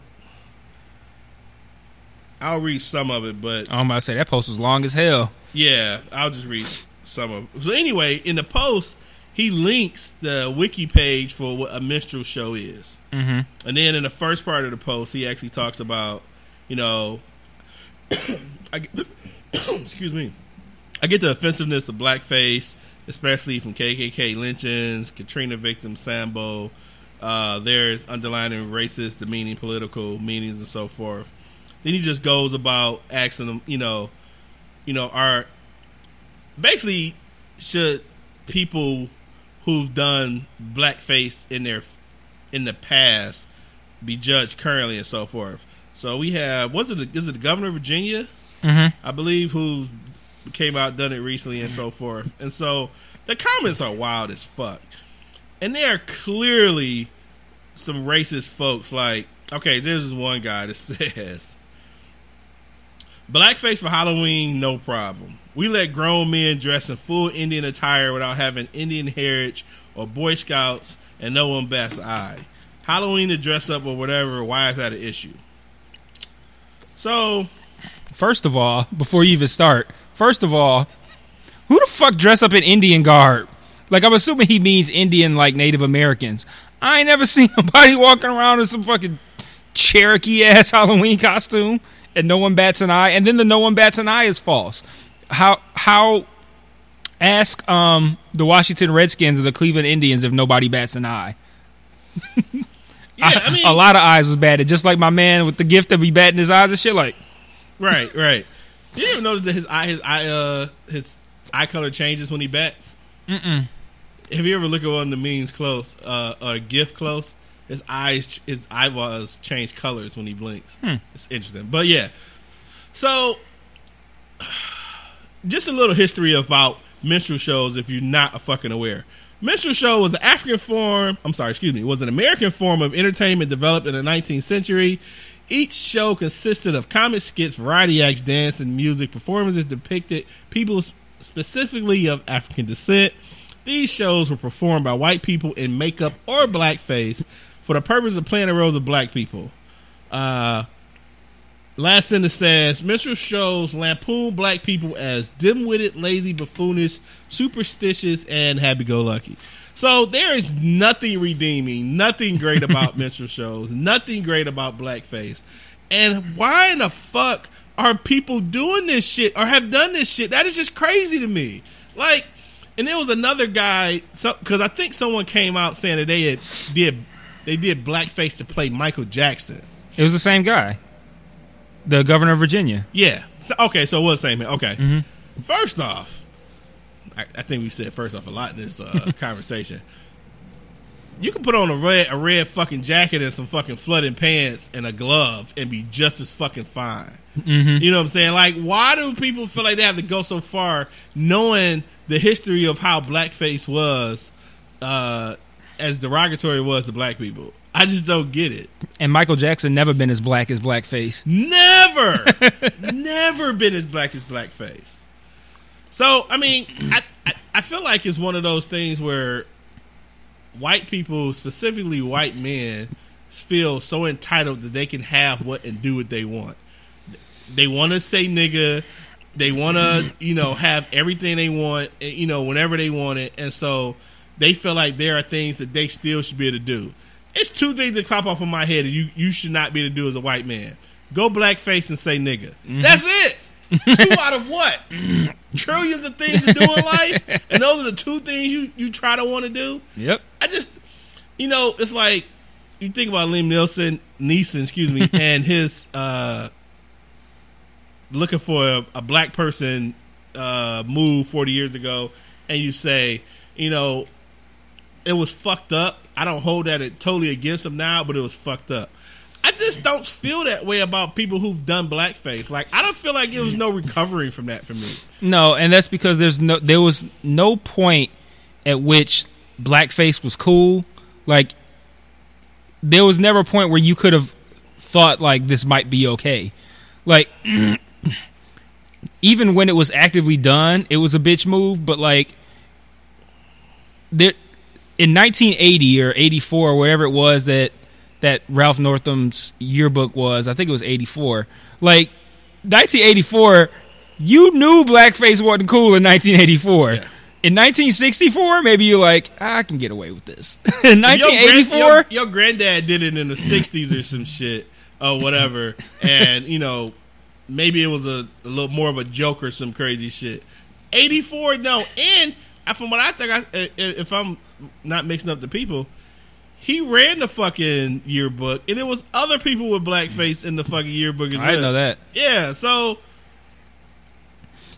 I'll read some of it, but I'm about to say that post was long as hell. yeah, I'll just read some of. So anyway, in the post, he links the wiki page for what a minstrel show is, hmm and then in the first part of the post, he actually talks about, you know, I get, excuse me, I get the offensiveness of blackface, especially from KKK lynchings, Katrina victims, Sambo. Uh, there's underlining racist, demeaning political meanings, and so forth. Then he just goes about asking them, you know, you know, are basically should people who've done blackface in their in the past be judged currently and so forth. So we have was it the, is it the governor of Virginia, hmm I believe, who came out done it recently and so forth. And so the comments are wild as fuck, and they are clearly some racist folks. Like, okay, this one guy that says. Blackface for Halloween, no problem. We let grown men dress in full Indian attire without having Indian heritage or Boy Scouts and no one bats eye. Halloween to dress up or whatever, why is that an issue? So, First of all, before you even start, first of all, who the fuck dress up in Indian garb? Like I'm assuming he means Indian, like Native Americans. I ain't never seen nobody walking around in some fucking Cherokee ass Halloween costume, and no one bats an eye. And then the no one bats an eye is false. How how? Ask um the Washington Redskins or the Cleveland Indians if nobody bats an eye. Yeah, I mean, a lot of eyes was batted, just like my man with the gift of be batting his eyes and shit. Like, right, right. You didn't even notice that his eye, his eye, uh, his eye color changes when he bats. mm-mm. Have you ever look at one of the memes close, uh, or a GIF close? His eyes, his eyeballs change colors when he blinks. Hmm. It's interesting, but yeah. So, just a little history about minstrel shows, if you're not a fucking aware. Minstrel show was an African form. I'm sorry, excuse me. Was an American form of entertainment developed in the 19th century. Each show consisted of comic skits, variety acts, dance, and music. Performances depicted people specifically of African descent. These shows were performed by white people in makeup or blackface for the purpose of playing the roles of black people. Uh, last sentence says minstrel shows lampoon black people as dim-witted, lazy, buffoonish, superstitious, and happy-go-lucky. So there is nothing redeeming, nothing great about minstrel shows, nothing great about blackface. And why in the fuck are people doing this shit or have done this shit? That is just crazy to me. Like, and there was another guy because I think someone came out saying that they had did they did blackface to play Michael Jackson. it was the same guy, the governor of Virginia. Yeah. So, okay, so it was the same. man. Okay. Mhm. First off, I, I think we said first off a lot in this uh, conversation. You can put on a red a red fucking jacket and some fucking flooding pants and a glove and be just as fucking fine. Mm-hmm. You know what I'm saying? Like, why do people feel like they have to go so far, knowing the history of how blackface was, uh, as derogatory was to black people? I just don't get it. And Michael Jackson never been as black as blackface. Never, never been as black as blackface. So, I mean, I, I I feel like it's one of those things where white people, specifically white men, feel so entitled that they can have what and do what they want. They want to say nigga. They want to, you know, have everything they want, eh, you know, whenever they want it, and so they feel like there are things that they still should be able to do. It's two things that pop off in my head that you you should not be able to do as a white man. Go blackface and say nigga. That's it. two out of what? Trillions of things to do in life, and those are the two things you you try to want to do. Yep. I just, you know, it's like you think about Liam Nielsen, Neeson, excuse me, and his uh, looking for a, a black person uh, move forty years ago, and you say, you know, it was fucked up. I don't hold that it totally against them now, but it was fucked up. I just don't feel that way about people who've done blackface. Like I don't feel like there was no recovering from that for me. No, and that's because there's no there was no point at which blackface was cool. Like there was never a point where you could have thought like this might be okay. Like even when it was actively done, it was a bitch move, but like there in 1980 or 84 or whatever it was that that Ralph Northam's yearbook was, I think it was 84. Like 1984 you knew blackface wasn't cool in 1984. Yeah. In 1964, maybe you're like, I can get away with this. in Your, 1984, grand- your, your granddad did it in the '60s or some shit or whatever, and you know maybe it was a, a little more of a joke or some crazy shit. '84, no, and from what I think, I, i- if I'm not mixing up the people, he ran the fucking yearbook, and it was other people with blackface in the fucking yearbook as I well. didn't know that. Yeah, so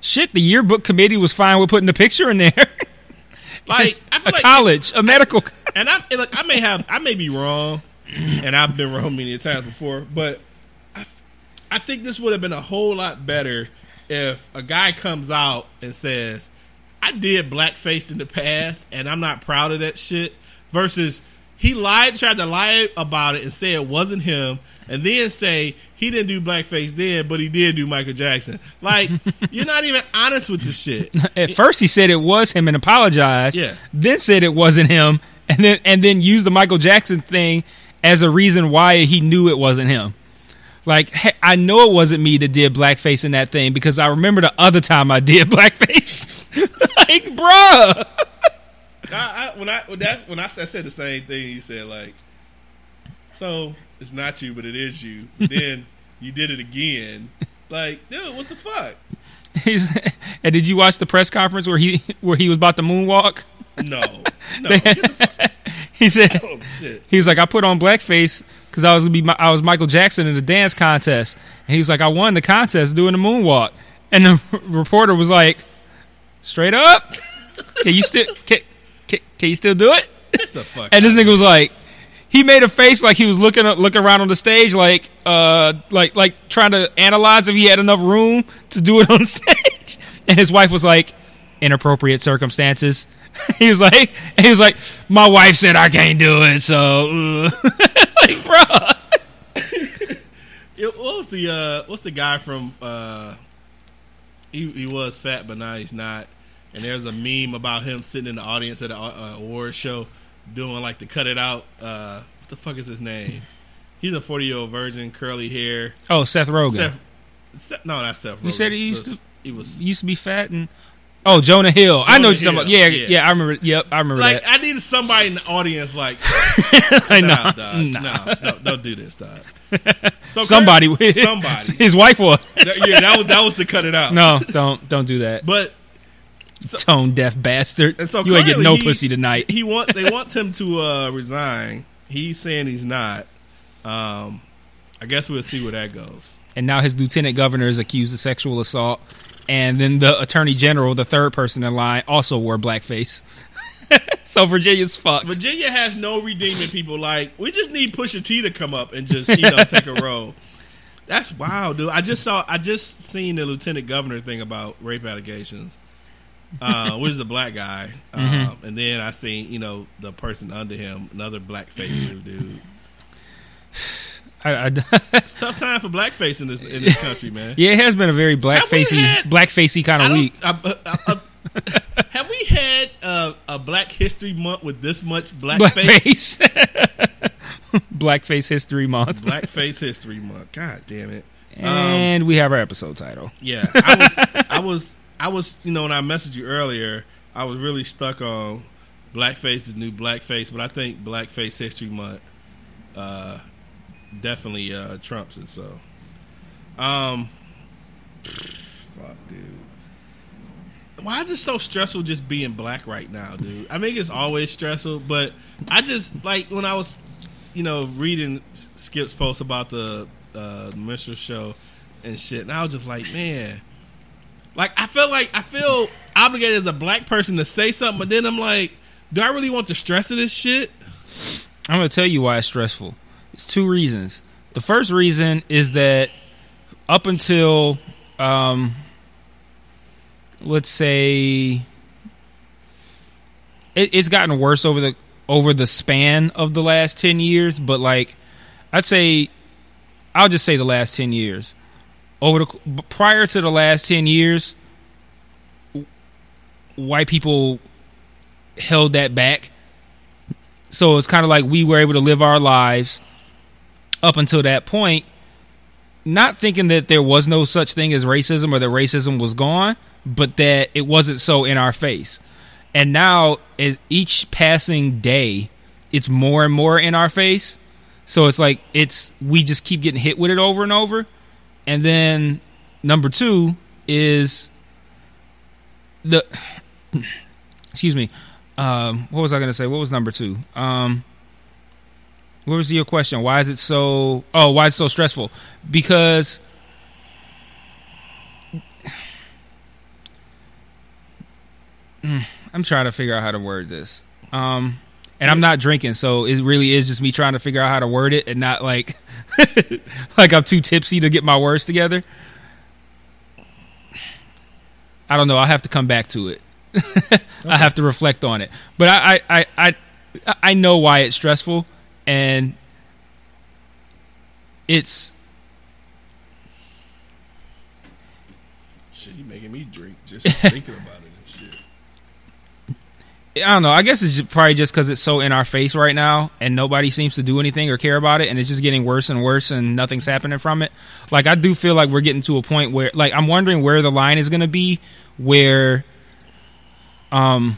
Shit, the yearbook committee was fine with putting the picture in there. like I feel a like college, a medical. and I'm and look, I may have, I may be wrong, and I've been wrong many times before, but I, I think this would have been a whole lot better if a guy comes out and says, "I did blackface in the past, and I'm not proud of that shit," versus he lied, tried to lie about it and say it wasn't him, and then say he didn't do blackface then, but he did do Michael Jackson. Like you're not even honest with the shit. At first, he said it was him and apologized. Yeah. Then said it wasn't him, and then and then used the Michael Jackson thing as a reason why he knew it wasn't him. Like, hey, I know it wasn't me that did blackface in that thing because I remember the other time I did blackface. like, bruh. I, I, when I when that when I said, I said the same thing, you said like, so it's not you, but it is you. But then you did it again. Like, dude, what the fuck? He's, and did you watch the press conference where he where he was about to moonwalk? No, no. get the fuck. He said Oh shit. he was like I put on blackface because I was gonna be my, I was Michael Jackson in the dance contest, and he was like I won the contest doing the moonwalk, and the reporter was like, straight up, can you still can, can, can you still do it? The fuck. And this nigga was like, he made a face like he was looking looking around on the stage, like uh, like like trying to analyze if he had enough room to do it on stage. And his wife was like, inappropriate circumstances. he was like, he was like, my wife said I can't do it, so like, bro. What was the uh, what's the guy from? Uh, he he was fat, but now he's not. And there's a meme about him sitting in the audience at an uh, award show, doing like the cut it out. Uh, what the fuck is his name? He's a 40 year old virgin, curly hair. Oh, Seth Rogen. Seth, Seth, no, not Seth. You said he used was, to- He was He used to be fat and. Oh, Jonah Hill. I know you're talking about. Yeah, yeah, yeah. I remember. Yep, I remember like that. I needed somebody in the audience like, nah, dog, Nah. no, no, don't do this, dog. So Somebody, Kurt- somebody. His wife was. That- yeah, that was that was to cut it out. No, don't don't do that. but Tone deaf bastard. And so you ain't getting no he- pussy tonight. he want they want him to uh, resign. He's saying he's not. Um, I guess we'll see where that goes. And now his lieutenant governor is accused of sexual assault. And then the attorney general, the third person in line, also wore blackface. so Virginia's fucked. Virginia has no redeeming people. Like we just need Pusha T to come up and just you know take a role. That's wild, dude. I just saw. I just seen the lieutenant governor thing about rape allegations. Uh, which is a black guy, um, and then I seen you know the person under him, another black-faced dude. dude. I, I, It's a tough time for blackface in this in this country, man. yeah, it has been a very blackfacey, had- blackfacey kind of week. I- I- I- have we had a, a Black History Month with this much blackface? Blackface. Blackface History Month. Blackface History Month. God damn it. Um, And we have our episode title. Yeah, I was, I was, I was, you know, when I messaged you earlier, I was really stuck on blackface is new blackface, but I think Blackface History Month uh, definitely uh, trumps it. So, um, fuck, dude. Why is it so stressful just being black right now, dude? I think it's always stressful, but I just like when I was, you know, reading Skip's post about the uh, minstrel show and shit, and I was just like, man, like I feel like I feel obligated as a black person to say something, but then I'm like, do I really want the stress of this shit? I'm to tell you why it's stressful. Two reasons. The first reason is that up until, um, let's say, it, it's gotten worse over the over the span of the last ten years. But like, I'd say, I'll just say the last ten years. Over the prior to the last ten years, white people held that back so it's kind of like we were able to live our lives up until that point, not thinking that there was no such thing as racism or that racism was gone, but that it wasn't so in our face. And now, as each passing day, it's more and more in our face. So it's like it's we just keep getting hit with it over and over. And then number two is the excuse me um, what was I going to say? What was number two? Um, what was your question? Why is it so? Oh, why is it so stressful? Because Mm, I'm trying to figure out how to word this. Um, and I'm not drinking, so it really is just me trying to figure out how to word it, and not like like I'm too tipsy to get my words together. I don't know. I'll have to come back to it. I have to reflect on it. But I, I, I, I, I know why it's stressful, and it's Shit, you making me drink just thinking about it and shit. I don't know. I guess it's probably just because it's so in our face right now, and nobody seems to do anything or care about it, and it's just getting worse and worse, and nothing's happening from it. Like I do feel like we're getting to a point where, like, I'm wondering where the line is going to be, where, um,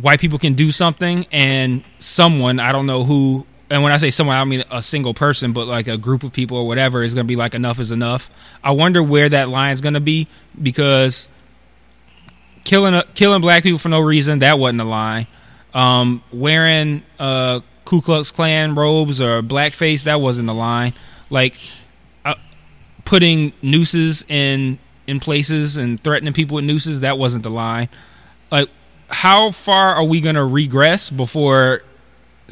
white people can do something and someone I don't know who and when I say someone I mean a single person but like a group of people or whatever is going to be like enough is enough. I wonder where that line is going to be because killing a, killing black people for no reason that wasn't a line. Um, wearing uh, Ku Klux Klan robes or blackface that wasn't a line. Like uh, putting nooses in in places and threatening people with nooses that wasn't the line. Like how far are we going to regress before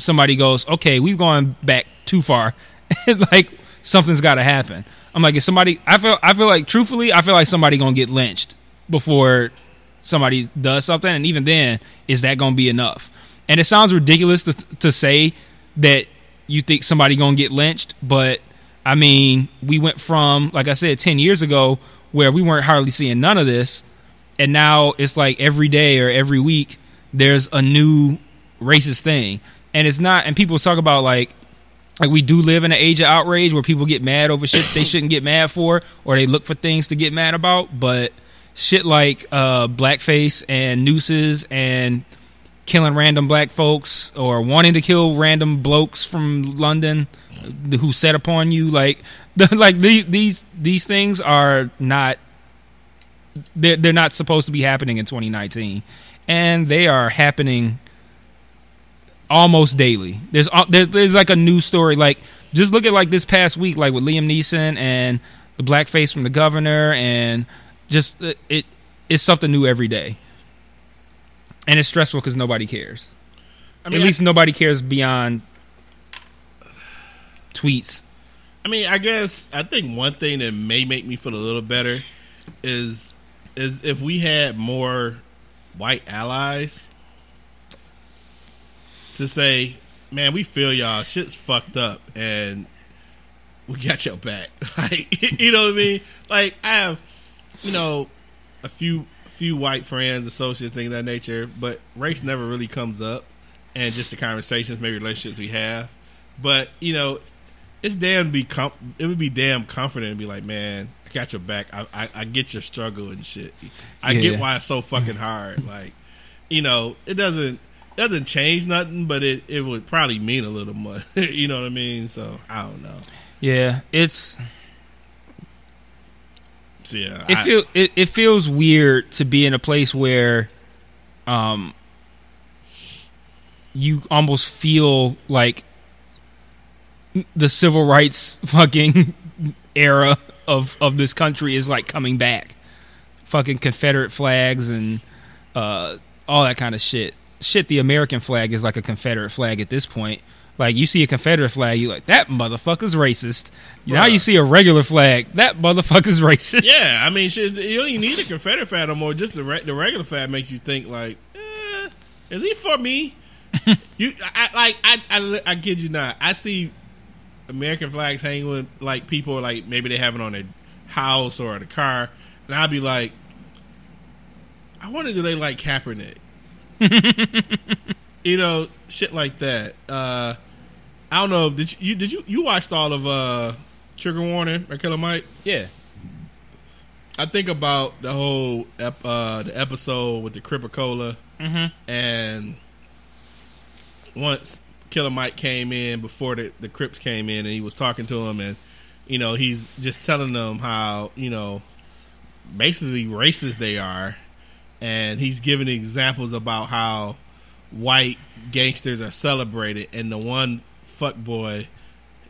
somebody goes, okay, we've gone back too far. like something's got to happen. I'm like, if somebody, I feel, I feel like, truthfully, I feel like somebody gonna get lynched before somebody does something, and even then, is that gonna be enough? And it sounds ridiculous to to say that you think somebody gonna get lynched, but I mean, we went from, like I said, ten years ago, where we weren't hardly seeing none of this, and now it's like every day or every week there's a new racist thing, and it's not. And people talk about like like we do live in an age of outrage where people get mad over shit they shouldn't get mad for or they look for things to get mad about but shit like uh, blackface and nooses and killing random black folks or wanting to kill random blokes from london who set upon you like the, like the, these these things are not they're, they're not supposed to be happening in 2019 and they are happening almost daily. There's uh, there's there's like a news story. Like just look at like this past week, like with Liam Neeson and the blackface from the governor, and just it, it it's something new every day, and it's stressful because nobody cares. I mean, At least nobody cares beyond tweets. I mean, I guess I think one thing that may make me feel a little better is is if we had more white allies to say, "Man, we feel y'all. Shit's fucked up, and we got your back." Like, you know what I mean? Like, I have, you know, a few few white friends, associates, things of that nature, but race never really comes up, and just the conversations, maybe relationships we have. But you know, it's damn be com- it would be damn comforting to be like, man, I got your back. I I, I get your struggle and shit. I Yeah. get why it's so fucking hard. Like, you know, it doesn't doesn't change nothing, but it it would probably mean a little more. you know what I mean? So I don't know. Yeah, it's So, yeah, it I- feel it, it feels weird to be in a place where um you almost feel like the civil rights fucking era of of this country is like coming back fucking confederate flags and uh all that kind of shit shit the american flag is like a confederate flag at this point like you see a confederate flag you like that motherfucker's racist now you see a regular flag that motherfucker's racist Yeah, I mean, shit, you don't even need a Confederate flag no more. Just the re- the regular flag makes you think like, eh, is he for me? you, I, like, I, I, I kid you not. I see American flags hanging with like people, like maybe they have it on their house or the car, and I'd be like, I wonder do they like Kaepernick? you know, shit like that. Uh, I don't know. Did you, did you you watched all of uh, Trigger Warning or Killer Mike? yeah I think about the whole ep- uh, the episode with the Crip-A-Cola, and once Killer Mike came in before the the Crips came in, and he was talking to him, and you know he's just telling them how you know basically racist they are, and he's giving examples about how white gangsters are celebrated, and the one fuck boy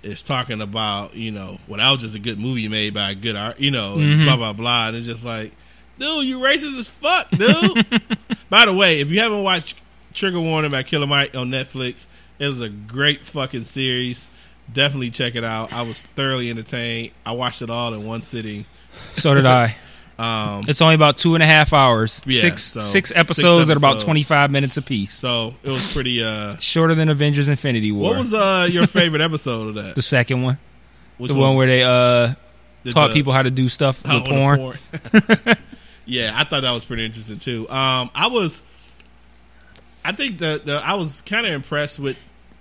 is talking about, you know, well, that was just a good movie made by a good art, you know, and mm-hmm. blah blah blah, and it's just like, dude, you racist as fuck, dude. by the way, if you haven't watched Trigger Warning by Killer Mike on Netflix, it was a great fucking series. Definitely check it out. I was thoroughly entertained. I watched it all in one sitting. so did i Um, It's only about two and a half hours. Yeah, six so six six episodes that are about twenty five minutes apiece. so it was pretty. uh Shorter than Avengers Infinity War. What was uh your favorite episode of that? the second one? Which the one where they uh taught the- people how to do stuff with porn. porn. yeah, I thought that was pretty interesting too. Um, I was, I think the the I was kind of impressed with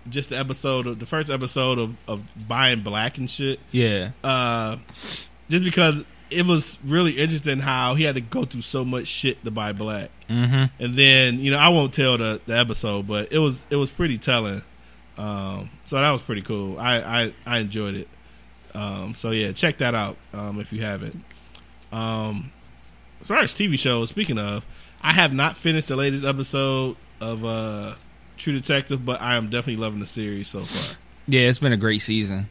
just the episode of the first episode of of buying black and shit. Yeah. Uh, just because it was really interesting how he had to go through so much shit to buy black. Mm-hmm. And then you know I won't tell the, the episode, but it was it was pretty telling. Um, so that was pretty cool. I I, I enjoyed it. Um, so yeah, check that out um, if you haven't. Um, as far as TV shows, speaking of, I have not finished the latest episode of uh, True Detective, but I am definitely loving the series so far. Yeah, it's been a great season.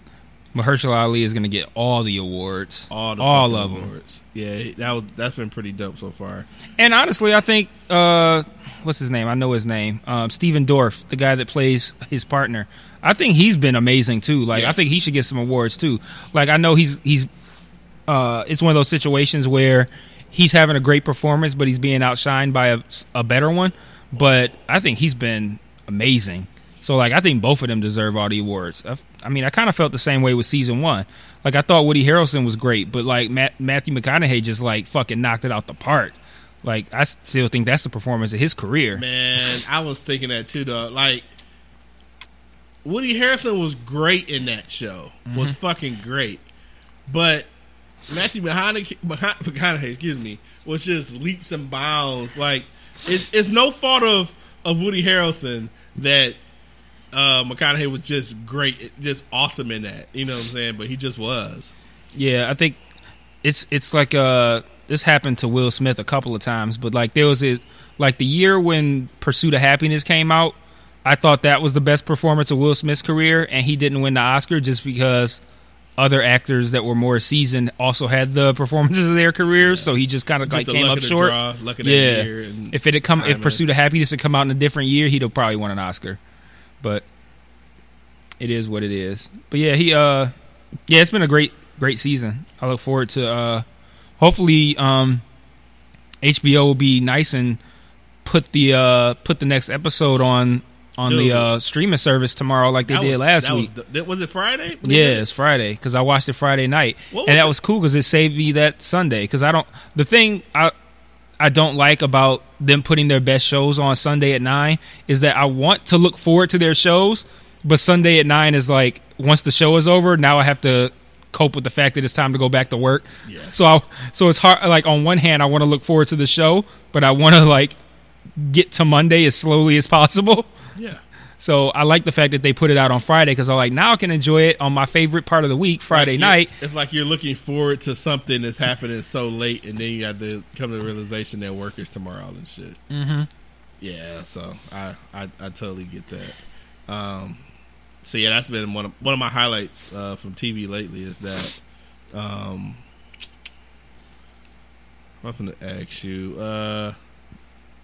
Mahershala Ali is going to get all the awards, All the all of them. Yeah, that was that's been pretty dope so far. And honestly, I think uh, what's his name? I know his name. Um, Stephen Dorff, the guy that plays his partner. I think he's been amazing too. Like Yeah. I think he should get some awards too. Like I know he's he's uh, it's one of those situations where he's having a great performance, but he's being outshined by a, a better one. But I think he's been amazing. So like I think both of them deserve all the awards. I, I mean, I kind of felt the same way with season one. Like I thought Woody Harrelson was great, but like Matt, Matthew McConaughey just like fucking knocked it out the park. Like I still think that's the performance of his career. Man, I was thinking that too, though. Like Woody Harrelson was great in that show. Was mm-hmm. fucking great, but Matthew McConaughey, McConaughey, excuse me, was just leaps and bounds. Like it's, it's no fault of of Woody Harrelson that uh, McConaughey was just great, just awesome in that. You know what I'm saying? But he just was. Yeah, I think it's it's like uh this happened to Will Smith a couple of times, but like there was a like the year when Pursuit of Happiness came out, I thought that was the best performance of Will Smith's career, and he didn't win the Oscar just because other actors that were more seasoned also had the performances of their careers, so he just kind of like came luck up of the short. draw, yeah, year and if it had come, if. Pursuit of Happiness had come out in a different year, he'd have probably won an Oscar. But it is what it is. But yeah, he uh, yeah, it's been a great great season. I look forward to uh, hopefully um, HBO will be nice and put the uh put the next episode on on Dude. the uh streaming service tomorrow like they did was- last that week. Was, the- was it Friday? when Yeah, it's Friday because I watched it Friday night, and that it? was cool because it saved me that Sunday. Because I don't the thing I I don't like about them putting their best shows on Sunday at nine is that I want to look forward to their shows, but Sunday at nine is like once the show is over, now I have to cope with the fact that it's time to go back to work. Yeah. So I so it's hard. Like on one hand, I want to look forward to the show, but I want to like get to Monday as slowly as possible. Yeah. So I like the fact that they put it out on Friday because I'm like now I can enjoy it on my favorite part of the week, Friday Like, night. It's like you're looking forward to something that's happening so late, and then you got to come to the realization that work is tomorrow and shit. Mm-hmm. Yeah, so I, I I totally get that. Um, so yeah, that's been one of one of my highlights uh, from TV lately is that. Um, I'm going to ask you. Uh,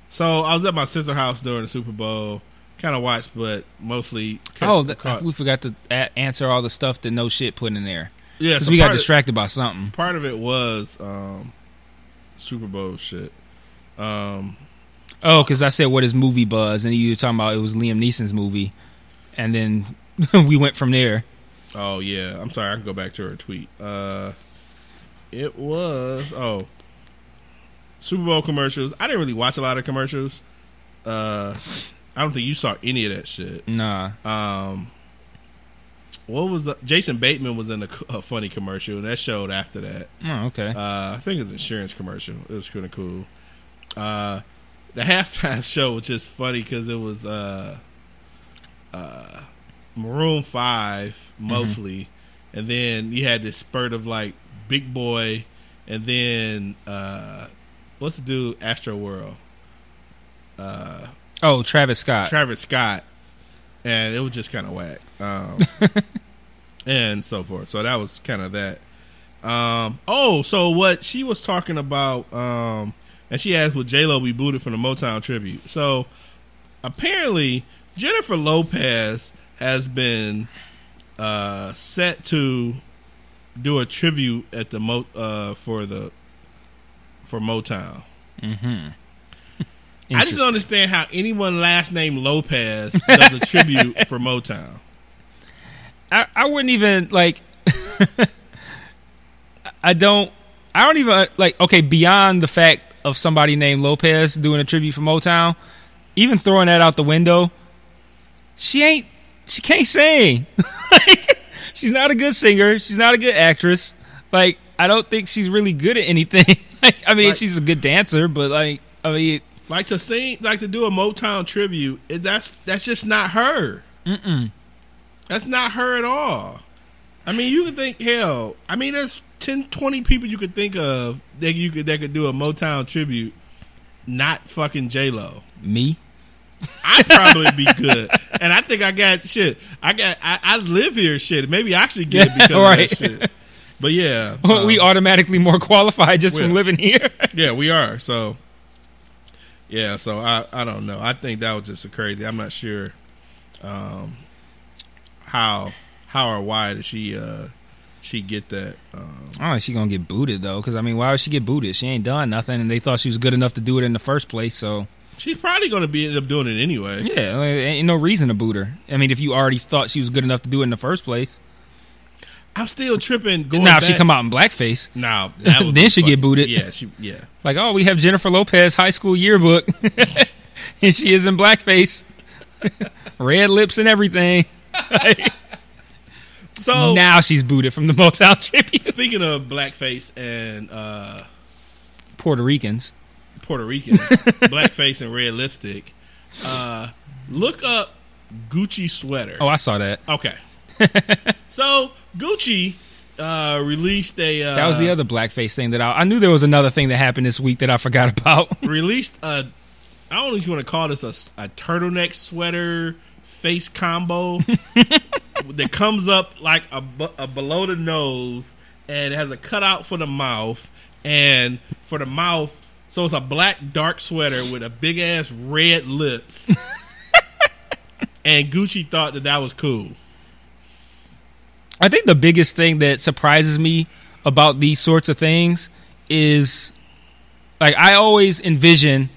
so I was at my sister's house during the Super Bowl. Kind of watched, but mostly. Oh, th- caught- we forgot to a- answer all the stuff that no shit put in there yeah, because so we got part of- distracted by something. part of it was um, Super Bowl shit. Um, Oh, because I said what is movie buzz, and you were talking about it was Liam Neeson's movie, and then we went from there. oh yeah, I'm sorry. I can go back to her tweet. Uh, it was oh Super Bowl commercials. I didn't really watch a lot of commercials. Uh, I don't think you saw any of that shit. Nah, Um, what was the, Jason Bateman was in a, a funny commercial, and that showed after that. oh, okay. Uh, I think it's an insurance commercial. It was kind of cool. Uh, the halftime show was just funny because it was uh, uh, Maroon Five mostly, and then you had this spurt of like Big Boi, and then uh, what's the dude Astro World, uh, oh, Travis Scott. Travis Scott, and it was just kind of whack, um, and so forth. So that was kind of that. Um, oh, so what she was talking about, um, and she asked, "Would J Lo be booted from the Motown tribute?" So apparently, Jennifer Lopez has been uh, set to do a tribute at the Mo uh, for the for Motown. mm-hmm. I just don't understand how anyone last name Lopez does a tribute for Motown. I, I wouldn't even like. I don't. I don't even like. Okay, beyond the fact of somebody named Lopez doing a tribute for Motown, even throwing that out the window, she ain't. She can't sing. like, she's not a good singer. She's not a good actress. Like I don't think she's really good at anything. like, I mean, Like- she's a good dancer, but like, I mean, Like to sing, like to do a Motown tribute. That's that's just not her. mm-mm. That's not her at all. I mean, you could think, hell, I mean, there's 10, 20 people you could think of that you could that could do a Motown tribute, not fucking J Lo. me. I'd probably be good, and I think I got shit. I got I, I live here, shit. Maybe I actually get it because Right. of that shit. But yeah, we um, automatically more qualified just from living here. yeah, we are. So yeah, so I I don't know. I think that was just a crazy. I'm not sure um, how how or why did she uh she get that. Um, I don't know if she gonna get booted though, because I mean, why would she get booted? She ain't done nothing, and they thought she was good enough to do it in the first place. So she's probably going to be end up doing it anyway. yeah, like, ain't no reason to boot her. I mean, if you already thought she was good enough to do it in the first place, I'm still tripping. Going now if she come out in blackface, now would Then she get booted. Yeah, she yeah. like oh, we have Jennifer Lopez high school yearbook, and she is in blackface, red lips and everything. So now she's booted from the Motown tribute. speaking of blackface and uh, Puerto Ricans. Puerto Rican, blackface and red lipstick, uh, look up Gucci sweater. Oh, I saw that. Okay. so Gucci uh, released a uh, That was the other blackface thing that I, I knew there was another thing that happened this week that I forgot about. released a I don't know if you want to call this a, a turtleneck sweater face combo that comes up like a, a below the nose and it has a cutout for the mouth and for the mouth so it's a black dark sweater with a big ass red lips and Gucci thought that that was cool. I think the biggest thing that surprises me about these sorts of things is like I always envision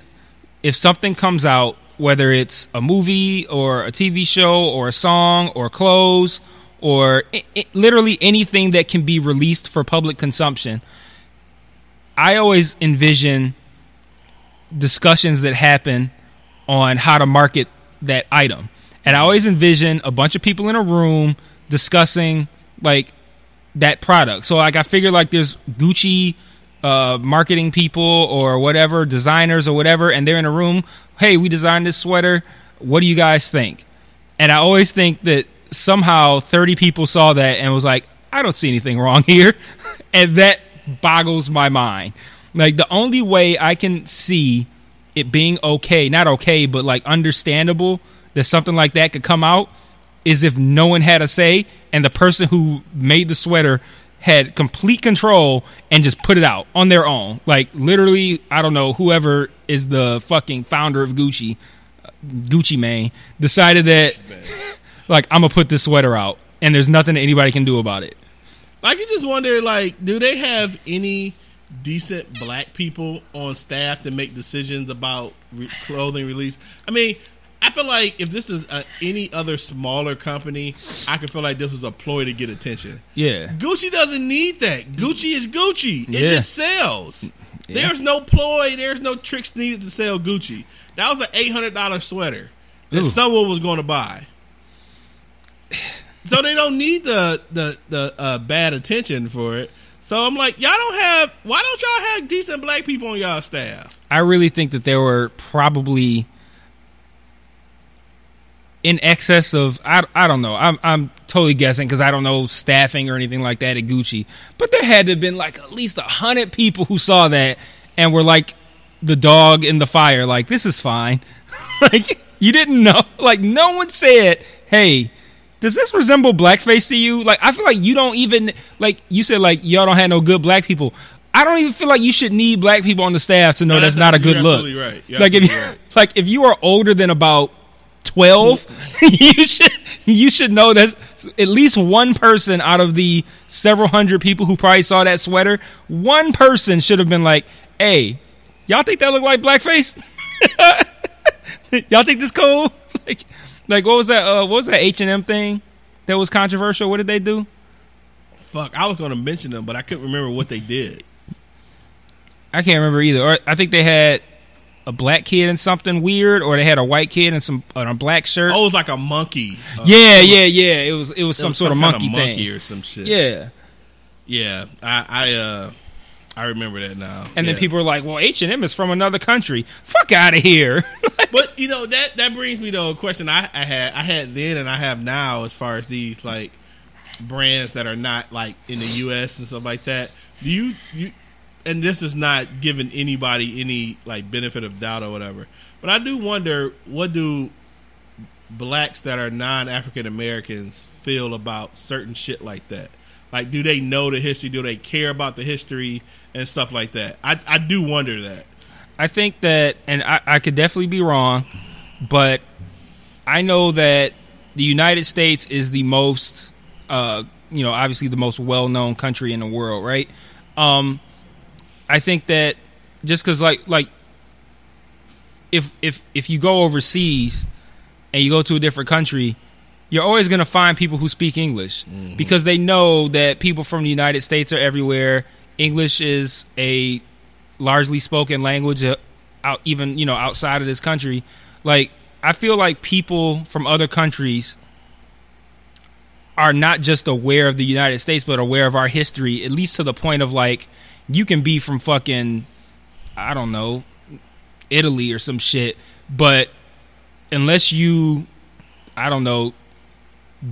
if something comes out, whether it's a movie or a TV show or a song or clothes or i i literally anything that can be released for public consumption, I always envision discussions that happen on how to market that item. And I always envision a bunch of people in a room discussing like that product. So like I figure like there's Gucci uh, marketing people or whatever, designers or whatever, and they're in a room. Hey, we designed this sweater. What do you guys think? And I always think that somehow 30 people saw that and was like, I don't see anything wrong here. and that boggles my mind. Like the only way I can see it being okay, not okay, but like understandable that something like that could come out is if no one had a say and the person who made the sweater had complete control and just put it out on their own. Like literally, I don't know, whoever is the fucking founder of Gucci, uh, Gucci Mane, decided that like I'm gonna put this sweater out and there's nothing that anybody can do about it. I can just wonder, like, do they have any decent black people on staff to make decisions about re- clothing release? I mean, I feel like if this is uh any other smaller company, I could feel like this is a ploy to get attention. Yeah. Gucci doesn't need that. Gucci is Gucci. It Yeah. just sells. Yeah. There's no ploy. There's no tricks needed to sell Gucci. That was an eight hundred dollar sweater that Ooh. someone was going to buy. So they don't need the the the uh, bad attention for it. So I'm like, y'all don't have. Why don't y'all have decent black people on y'all staff? I really think that there were probably in excess of I, I don't know. I'm I'm totally guessing because I don't know staffing or anything like that at Gucci. But there had to have been like at least a hundred people who saw that and were like the dog in the fire. Like this is fine. like you didn't know. Like no one said, "Hey." Does this resemble blackface to you? Like, I feel like you don't even like you said. Like, y'all don't have no good black people. I don't even feel like you should need black people on the staff to know No, that's, that's- not a good look. right. You're like if you, right. like if you are older than about twelve, you should you should know that at least one person out of the several hundred people who probably saw that sweater, one person should have been like, "Hey, y'all think that look like blackface? y'all think this cool? like, like what was that? Uh, what was that H and M thing that was controversial? What did they do? Fuck, I was going to mention them, but I couldn't remember what they did. I can't remember either. Or I think they had a black kid in something weird, or they had a white kid in some in a black shirt. Oh, it was like a monkey. Uh, yeah, yeah, yeah. It was it was some was sort of monkey monkey thing. or some shit. Yeah. Yeah, I I uh I remember that now. And then people are like, "Well, H and M is from another country. Fuck out of here." But you know that that brings me to a question I, I had I had then and I have now as far as these like brands that are not like in the U.S. and stuff like that. Do you you and this is not giving anybody any like benefit of doubt or whatever. But I do wonder what do blacks that are non African Americans feel about certain shit like that. Like, do they know the history? Do they care about the history and stuff like that? I I do wonder that. I think that, and I, I could definitely be wrong, but I know that the United States is the most, uh, you know, obviously the most well-known country in the world, right? Um, I think that just because, like, like if if if you go overseas and you go to a different country, you're always going to find people who speak English because they know that people from the United States are everywhere. English is a largely spoken language uh, out even you know outside of this country like i feel like people from other countries are not just aware of the united states but aware of our history at least to the point of like you can be from fucking i don't know italy or some shit but unless you i don't know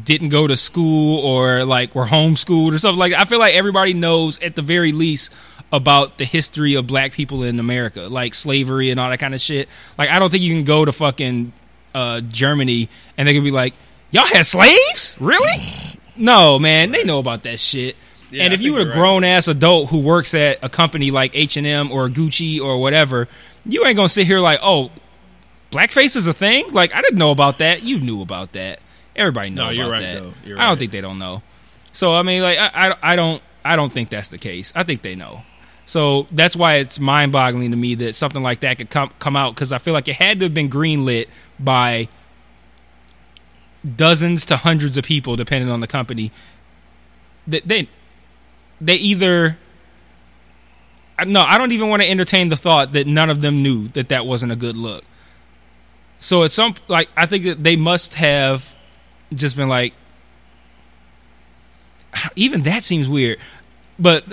didn't go to school or like were homeschooled or something like I feel like everybody knows at the very least about the history of black people in America, like slavery and all that kind of shit. Like I don't think you can go to fucking uh, Germany and they can be like, "Y'all had slaves? Really?" No, man, they know about that shit. Yeah, and if you were a you're right. grown ass adult who works at a company like H and M or Gucci or whatever, you ain't gonna sit here like, "Oh, blackface is a thing." Like I didn't know about that. You knew about that. Everybody know No, about right, that. I don't right. think they don't know. So I mean, like I, I, I don't, I don't think that's the case. I think they know. So that's why it's mind-boggling to me that something like that could come come out because I feel like it had to have been greenlit by dozens to hundreds of people, depending on the company. That they, they either. No, I don't even want to entertain the thought that none of them knew that that wasn't a good look. So at some like I think that they must have just been like even that seems weird. But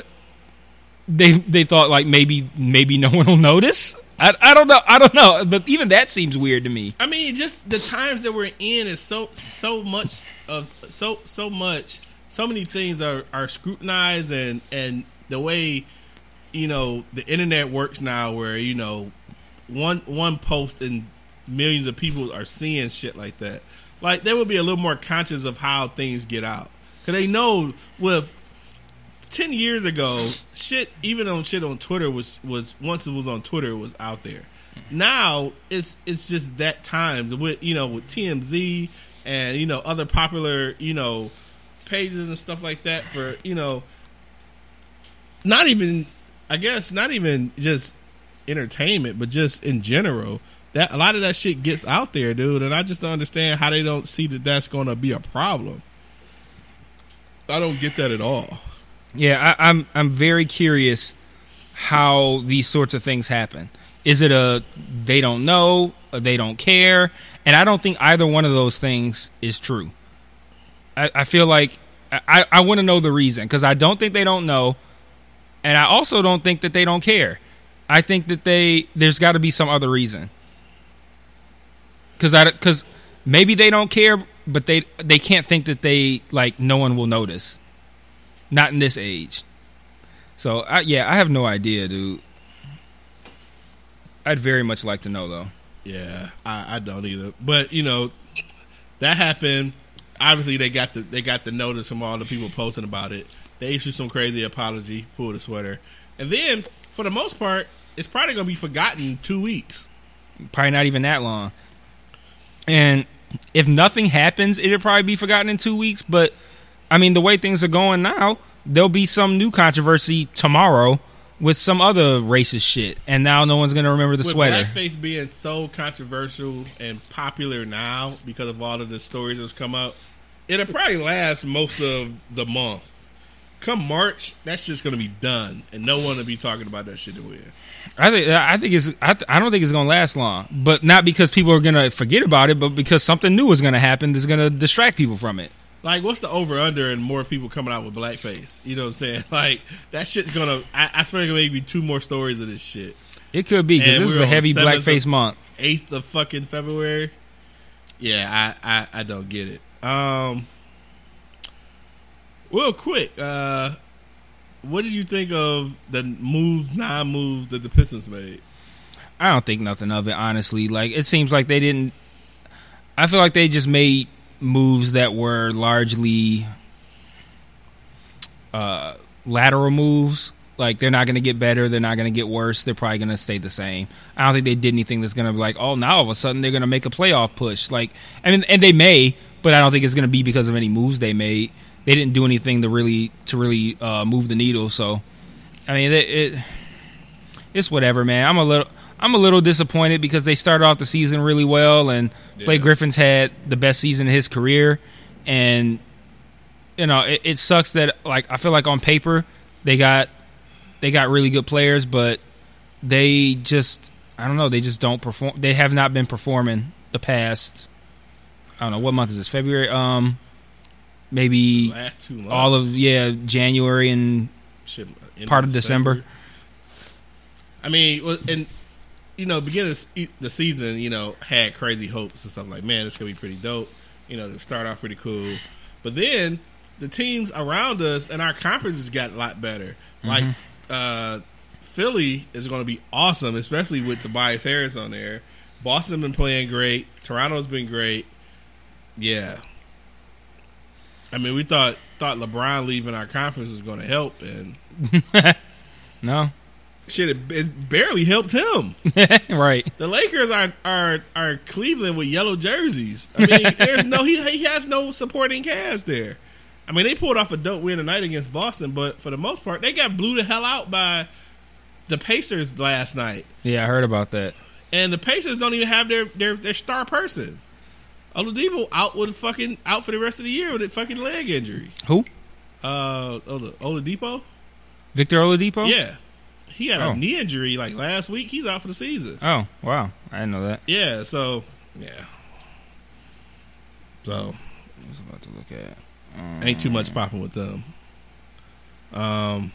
they they thought like maybe maybe no one will notice. I, I don't know. I don't know. But even that seems weird to me. I mean, just the times that we're in is so so much of so so much so many things are are scrutinized and and the way you know the internet works now, where you know one one post and millions of people are seeing shit like that. Like they would be a little more conscious of how things get out because they know with. 10 years ago, shit, even on shit on Twitter was, was once it was on Twitter, it was out there. Now it's it's just that time with you know with TMZ and you know other popular you know pages and stuff like that for you know not even I guess not even just entertainment but just in general that a lot of that shit gets out there dude and I just don't understand how they don't see that that's going to be a problem. I don't get that at all. Yeah, I, I'm I'm very curious how these sorts of things happen. Is it a they don't know, they don't care? And I don't think either one of those things is true. I, I feel like I, I want to know the reason because I don't think they don't know, and I also don't think that they don't care. I think that they there's got to be some other reason. Because I because maybe they don't care, but they they can't think that they like no one will notice. Not in this age. So I, yeah, I have no idea, dude. I'd very much like to know though. Yeah, I, I don't either. But you know, that happened. Obviously, they got the they got the notice from all the people posting about it. They issued some crazy apology, pulled a sweater, and then for the most part, it's probably gonna be forgotten in two weeks. Probably not even that long. And if nothing happens, it'll probably be forgotten in two weeks. But I mean, the way things are going now, there'll be some new controversy tomorrow with some other racist shit, and now no one's gonna remember the With sweater. blackface being so controversial and popular now because of all of the stories that's come out, it'll probably last most of the month. Come March, that's just gonna be done, and no one will be talking about that shit again. I think I think it's I, th- I don't think it's gonna last long, but not because people are gonna forget about it, but because something new is gonna happen that's gonna distract people from it. Like, what's the over under and more people coming out with blackface? You know what I'm saying? Like that shit's gonna. I, I feel like maybe two more stories of this shit. It could be because this is a heavy blackface month. Eighth of fucking February. Yeah, I, I I don't get it. Um, real quick, uh, what did you think of the move, non move that the Pistons made? I don't think nothing of it, honestly. Like it seems like they didn't. I feel like they just made moves that were largely uh, lateral moves. Like they're not going to get better, they're not going to get worse. They're probably going to stay the same. I don't think they did anything that's going to be like, oh, now all of a sudden they're going to make a playoff push. Like, I mean, and they may, but I don't think it's going to be because of any moves they made. They didn't do anything to really to really uh, move the needle. So, I mean, it, it it's whatever, man. I'm a little I'm a little disappointed because they started off the season really well, and Blake Yeah. Griffin's had the best season of his career, and you know it, it sucks that like I feel like on paper they got they got really good players, but they just I don't know they just don't perform. They have not been performing the past. I don't know what month is this February. Um, maybe Last two months, all of yeah January and shit, part of December. I mean, and you know, beginning of the season, you know, had crazy hopes and stuff like, man, it's gonna be pretty dope. You know, to start off pretty cool, but then the teams around us and our conferences got a lot better. Like uh, Philly is going to be awesome, especially with Tobias Harris on there. Boston been playing great. Toronto's been great. Yeah. I mean, we thought thought LeBron leaving our conference was going to help, and no shit, it, it barely helped him. right The Lakers are are are Cleveland with yellow jerseys. I mean, there's no he he has no supporting cast there. I mean, they pulled off a dope win tonight against Boston, but for the most part, they got blew the hell out by the Pacers last night. yeah I heard about that. And the Pacers don't even have their their, their star person. Oladipo out with fucking out for the rest of the year with a fucking leg injury. Who Uh, Oladipo. Victor Oladipo? Yeah, he had Oh. a knee injury like last week. He's out for the season. Oh wow, I didn't know that. Yeah, so yeah. So I was about to look at. Um, ain't too much popping with them. Um,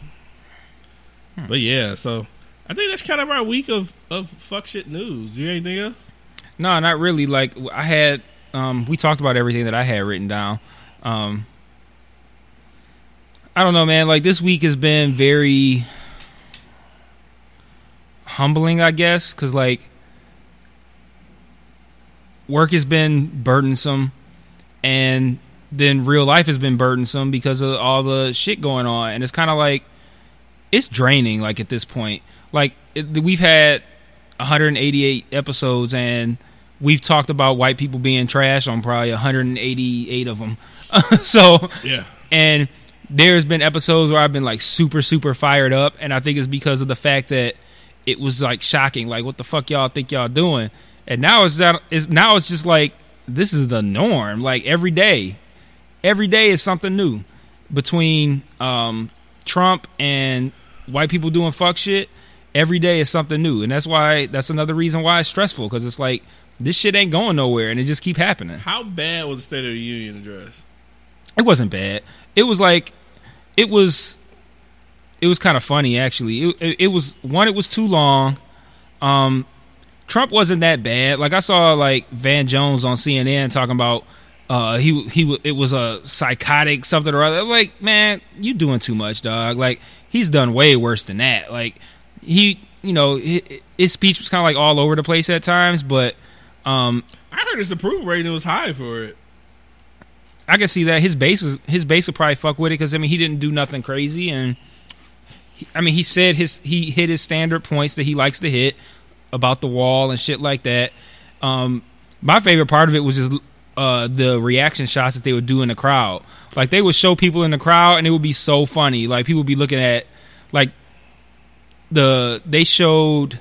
but yeah, so I think that's kind of our week of of fuck shit news. You anything else? No, not really. Like I had, um, we talked about everything that I had written down. Um, I don't know, man. Like this week has been very humbling, I guess, because like work has been burdensome, and then real life has been burdensome because of all the shit going on, and it's kind of like it's draining. Like at this point, like it, we've had 188 episodes and we've talked about white people being trash on probably 188 of them. so, Yeah, and there's been episodes where I've been like super super fired up and I think it's because of the fact that it was like shocking like what the fuck y'all think y'all doing. And now it's that is now it's just like this is the norm like every day. Every day is something new between um Trump and white people doing fuck shit every day is something new and that's why that's another reason why it's stressful because it's like this shit ain't going nowhere and it just keep happening. How bad was the State of the Union address? it wasn't bad. It was like it was it was kind of funny actually. It, it, it was one it was too long. Um trump wasn't that bad. Like i saw like van jones on cnn talking about uh he he it was a psychotic something or other. Like man you doing too much dog. Like he's done way worse than that. Like he you know his, his speech was kind of like all over the place at times but um I heard his approval rating was high for it. I can see that his base is his base will probably fuck with it because I mean he didn't do nothing crazy and he, I mean he said his he hit his standard points that he likes to hit about the wall and shit like that. Um, my favorite part of it was just uh, the reaction shots that they would do in the crowd. Like they would show people in the crowd and it would be so funny. Like people would be looking at like the they showed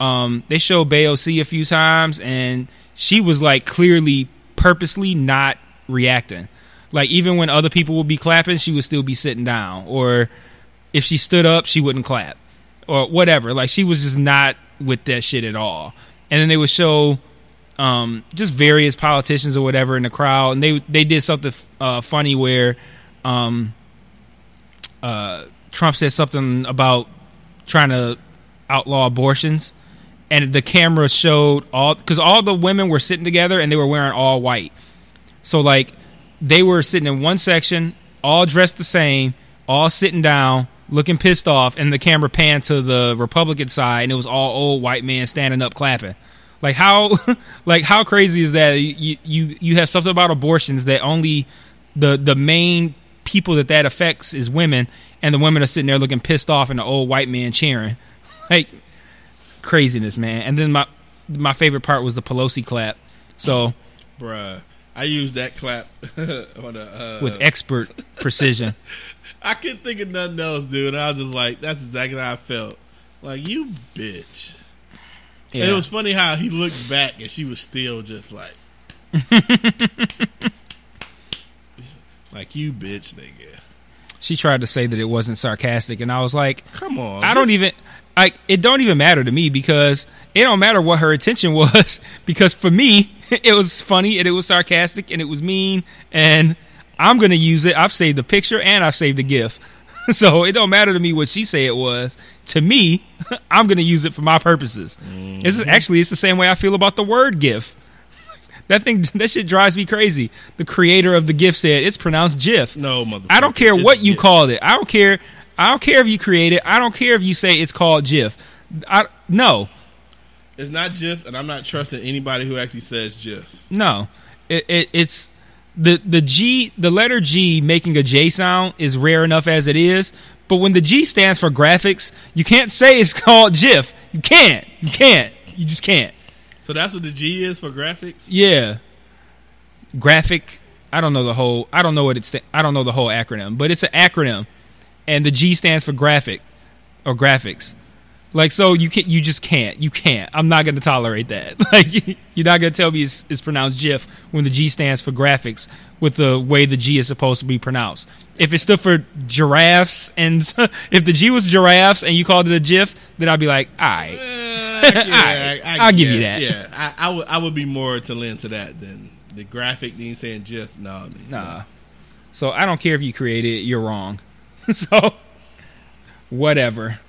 um they showed AOC a few times and she was like clearly purposely not reacting. Like even when other people would be clapping, she would still be sitting down. Or if she stood up, she wouldn't clap. Or whatever. Like she was just not with that shit at all. And then they would show um, just various politicians or whatever in the crowd, and they they did something uh, funny where um, uh, Trump said something about trying to outlaw abortions, and the camera showed all because all the women were sitting together and they were wearing all white. So like they were sitting in one section, all dressed the same, all sitting down, looking pissed off, and the camera panned to the Republican side, and it was all old white men standing up clapping. Like how, like how crazy is that? You you you have something about abortions that only the the main people that that affects is women, and the women are sitting there looking pissed off, and the old white man cheering. Like craziness, man. And then my my favorite part was the Pelosi clap. So Bruh. I used that clap on a, uh, with expert precision. I couldn't think of nothing else, dude. I was just like, that's exactly how I felt. Like, you bitch. Yeah. And it was funny how he looked back and she was still just like, like you bitch, nigga. she tried to say that it wasn't sarcastic, and I was like, Come on. I don't even like it. Don't even matter to me because it don't matter what her intention was. Because for me, it was funny and it was sarcastic and it was mean, and I'm gonna use it. I've saved the picture and I've saved the GIF, so it don't matter to me what she say it was. To me, I'm gonna use it for my purposes. This is mm-hmm. actually it's the same way I feel about the word GIF. That thing, that shit drives me crazy. The creator of the GIF said it's pronounced GIF. No, motherfucker. I don't care what you GIF. called it. I don't care. I don't care if you create it. I don't care if you say it's called GIF. I no It's not GIF, and I'm not trusting anybody who actually says GIF. no. It, it, it's the the G the letter G making a J sound is rare enough as it is. But when the G stands for graphics, you can't say it's called GIF. You can't. You can't. You just can't. So that's what the G is for graphics. Yeah. Graphic. I don't know the whole. I don't know what it's. I don't know the whole acronym, but it's an acronym, and the G stands for graphic or graphics. Like so, you can not You just can't. You can't. I'm not going to tolerate that. Like you're not going to tell me it's, it's pronounced GIF when the G stands for graphics with the way the G is supposed to be pronounced. If it stood for giraffes and if the G was giraffes and you called it a GIF, then I'd be like, all right. Eh, yeah, I, I'll give you that. Yeah, I, I would. I would be more to lend to that than the graphic. Than saying GIF. No, Nah. So I don't care if you create it, you're wrong. so whatever.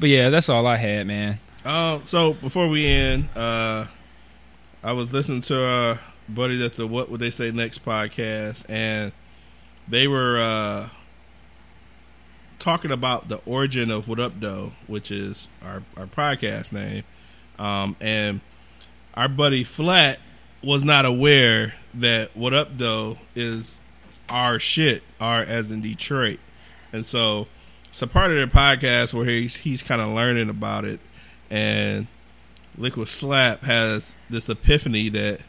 But yeah, that's all I had, man. Um, so before we end, uh, I was listening to our buddy at the What Would They Say Next podcast, and they were uh, talking about the origin of What Up Doe, which is our our podcast name. Um, and our buddy Flat was not aware that What Up Doe is our shit, our as in Detroit, and so it's a part of their podcast where he's he's kind of learning about it, and Liquid Slap has this epiphany that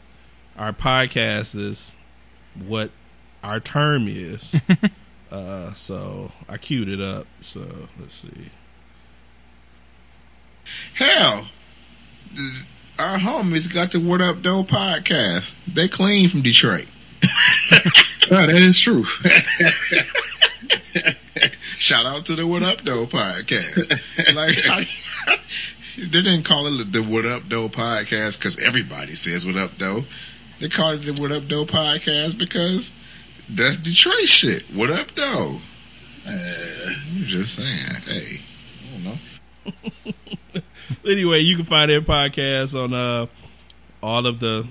our podcast is what our term is. uh, so I queued it up. So let's see. Hell, our homies got the What Up Doe podcast. They clean from Detroit. That is true. Shout out to the What Up Doe podcast. like, I, they didn't call it the What Up Doe podcast because everybody says What Up Doe. They called it the What Up Doe podcast because that's Detroit shit. What Up Doe? Uh, I'm just saying. Hey, I don't know. Anyway, you can find their podcast on uh, all of the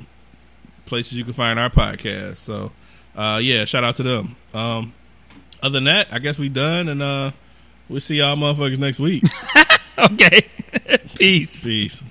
places you can find our podcast. So uh, yeah, shout out to them. Um, other than that, I guess we done, and uh, we'll see y'all motherfuckers next week. Okay. Peace. Peace.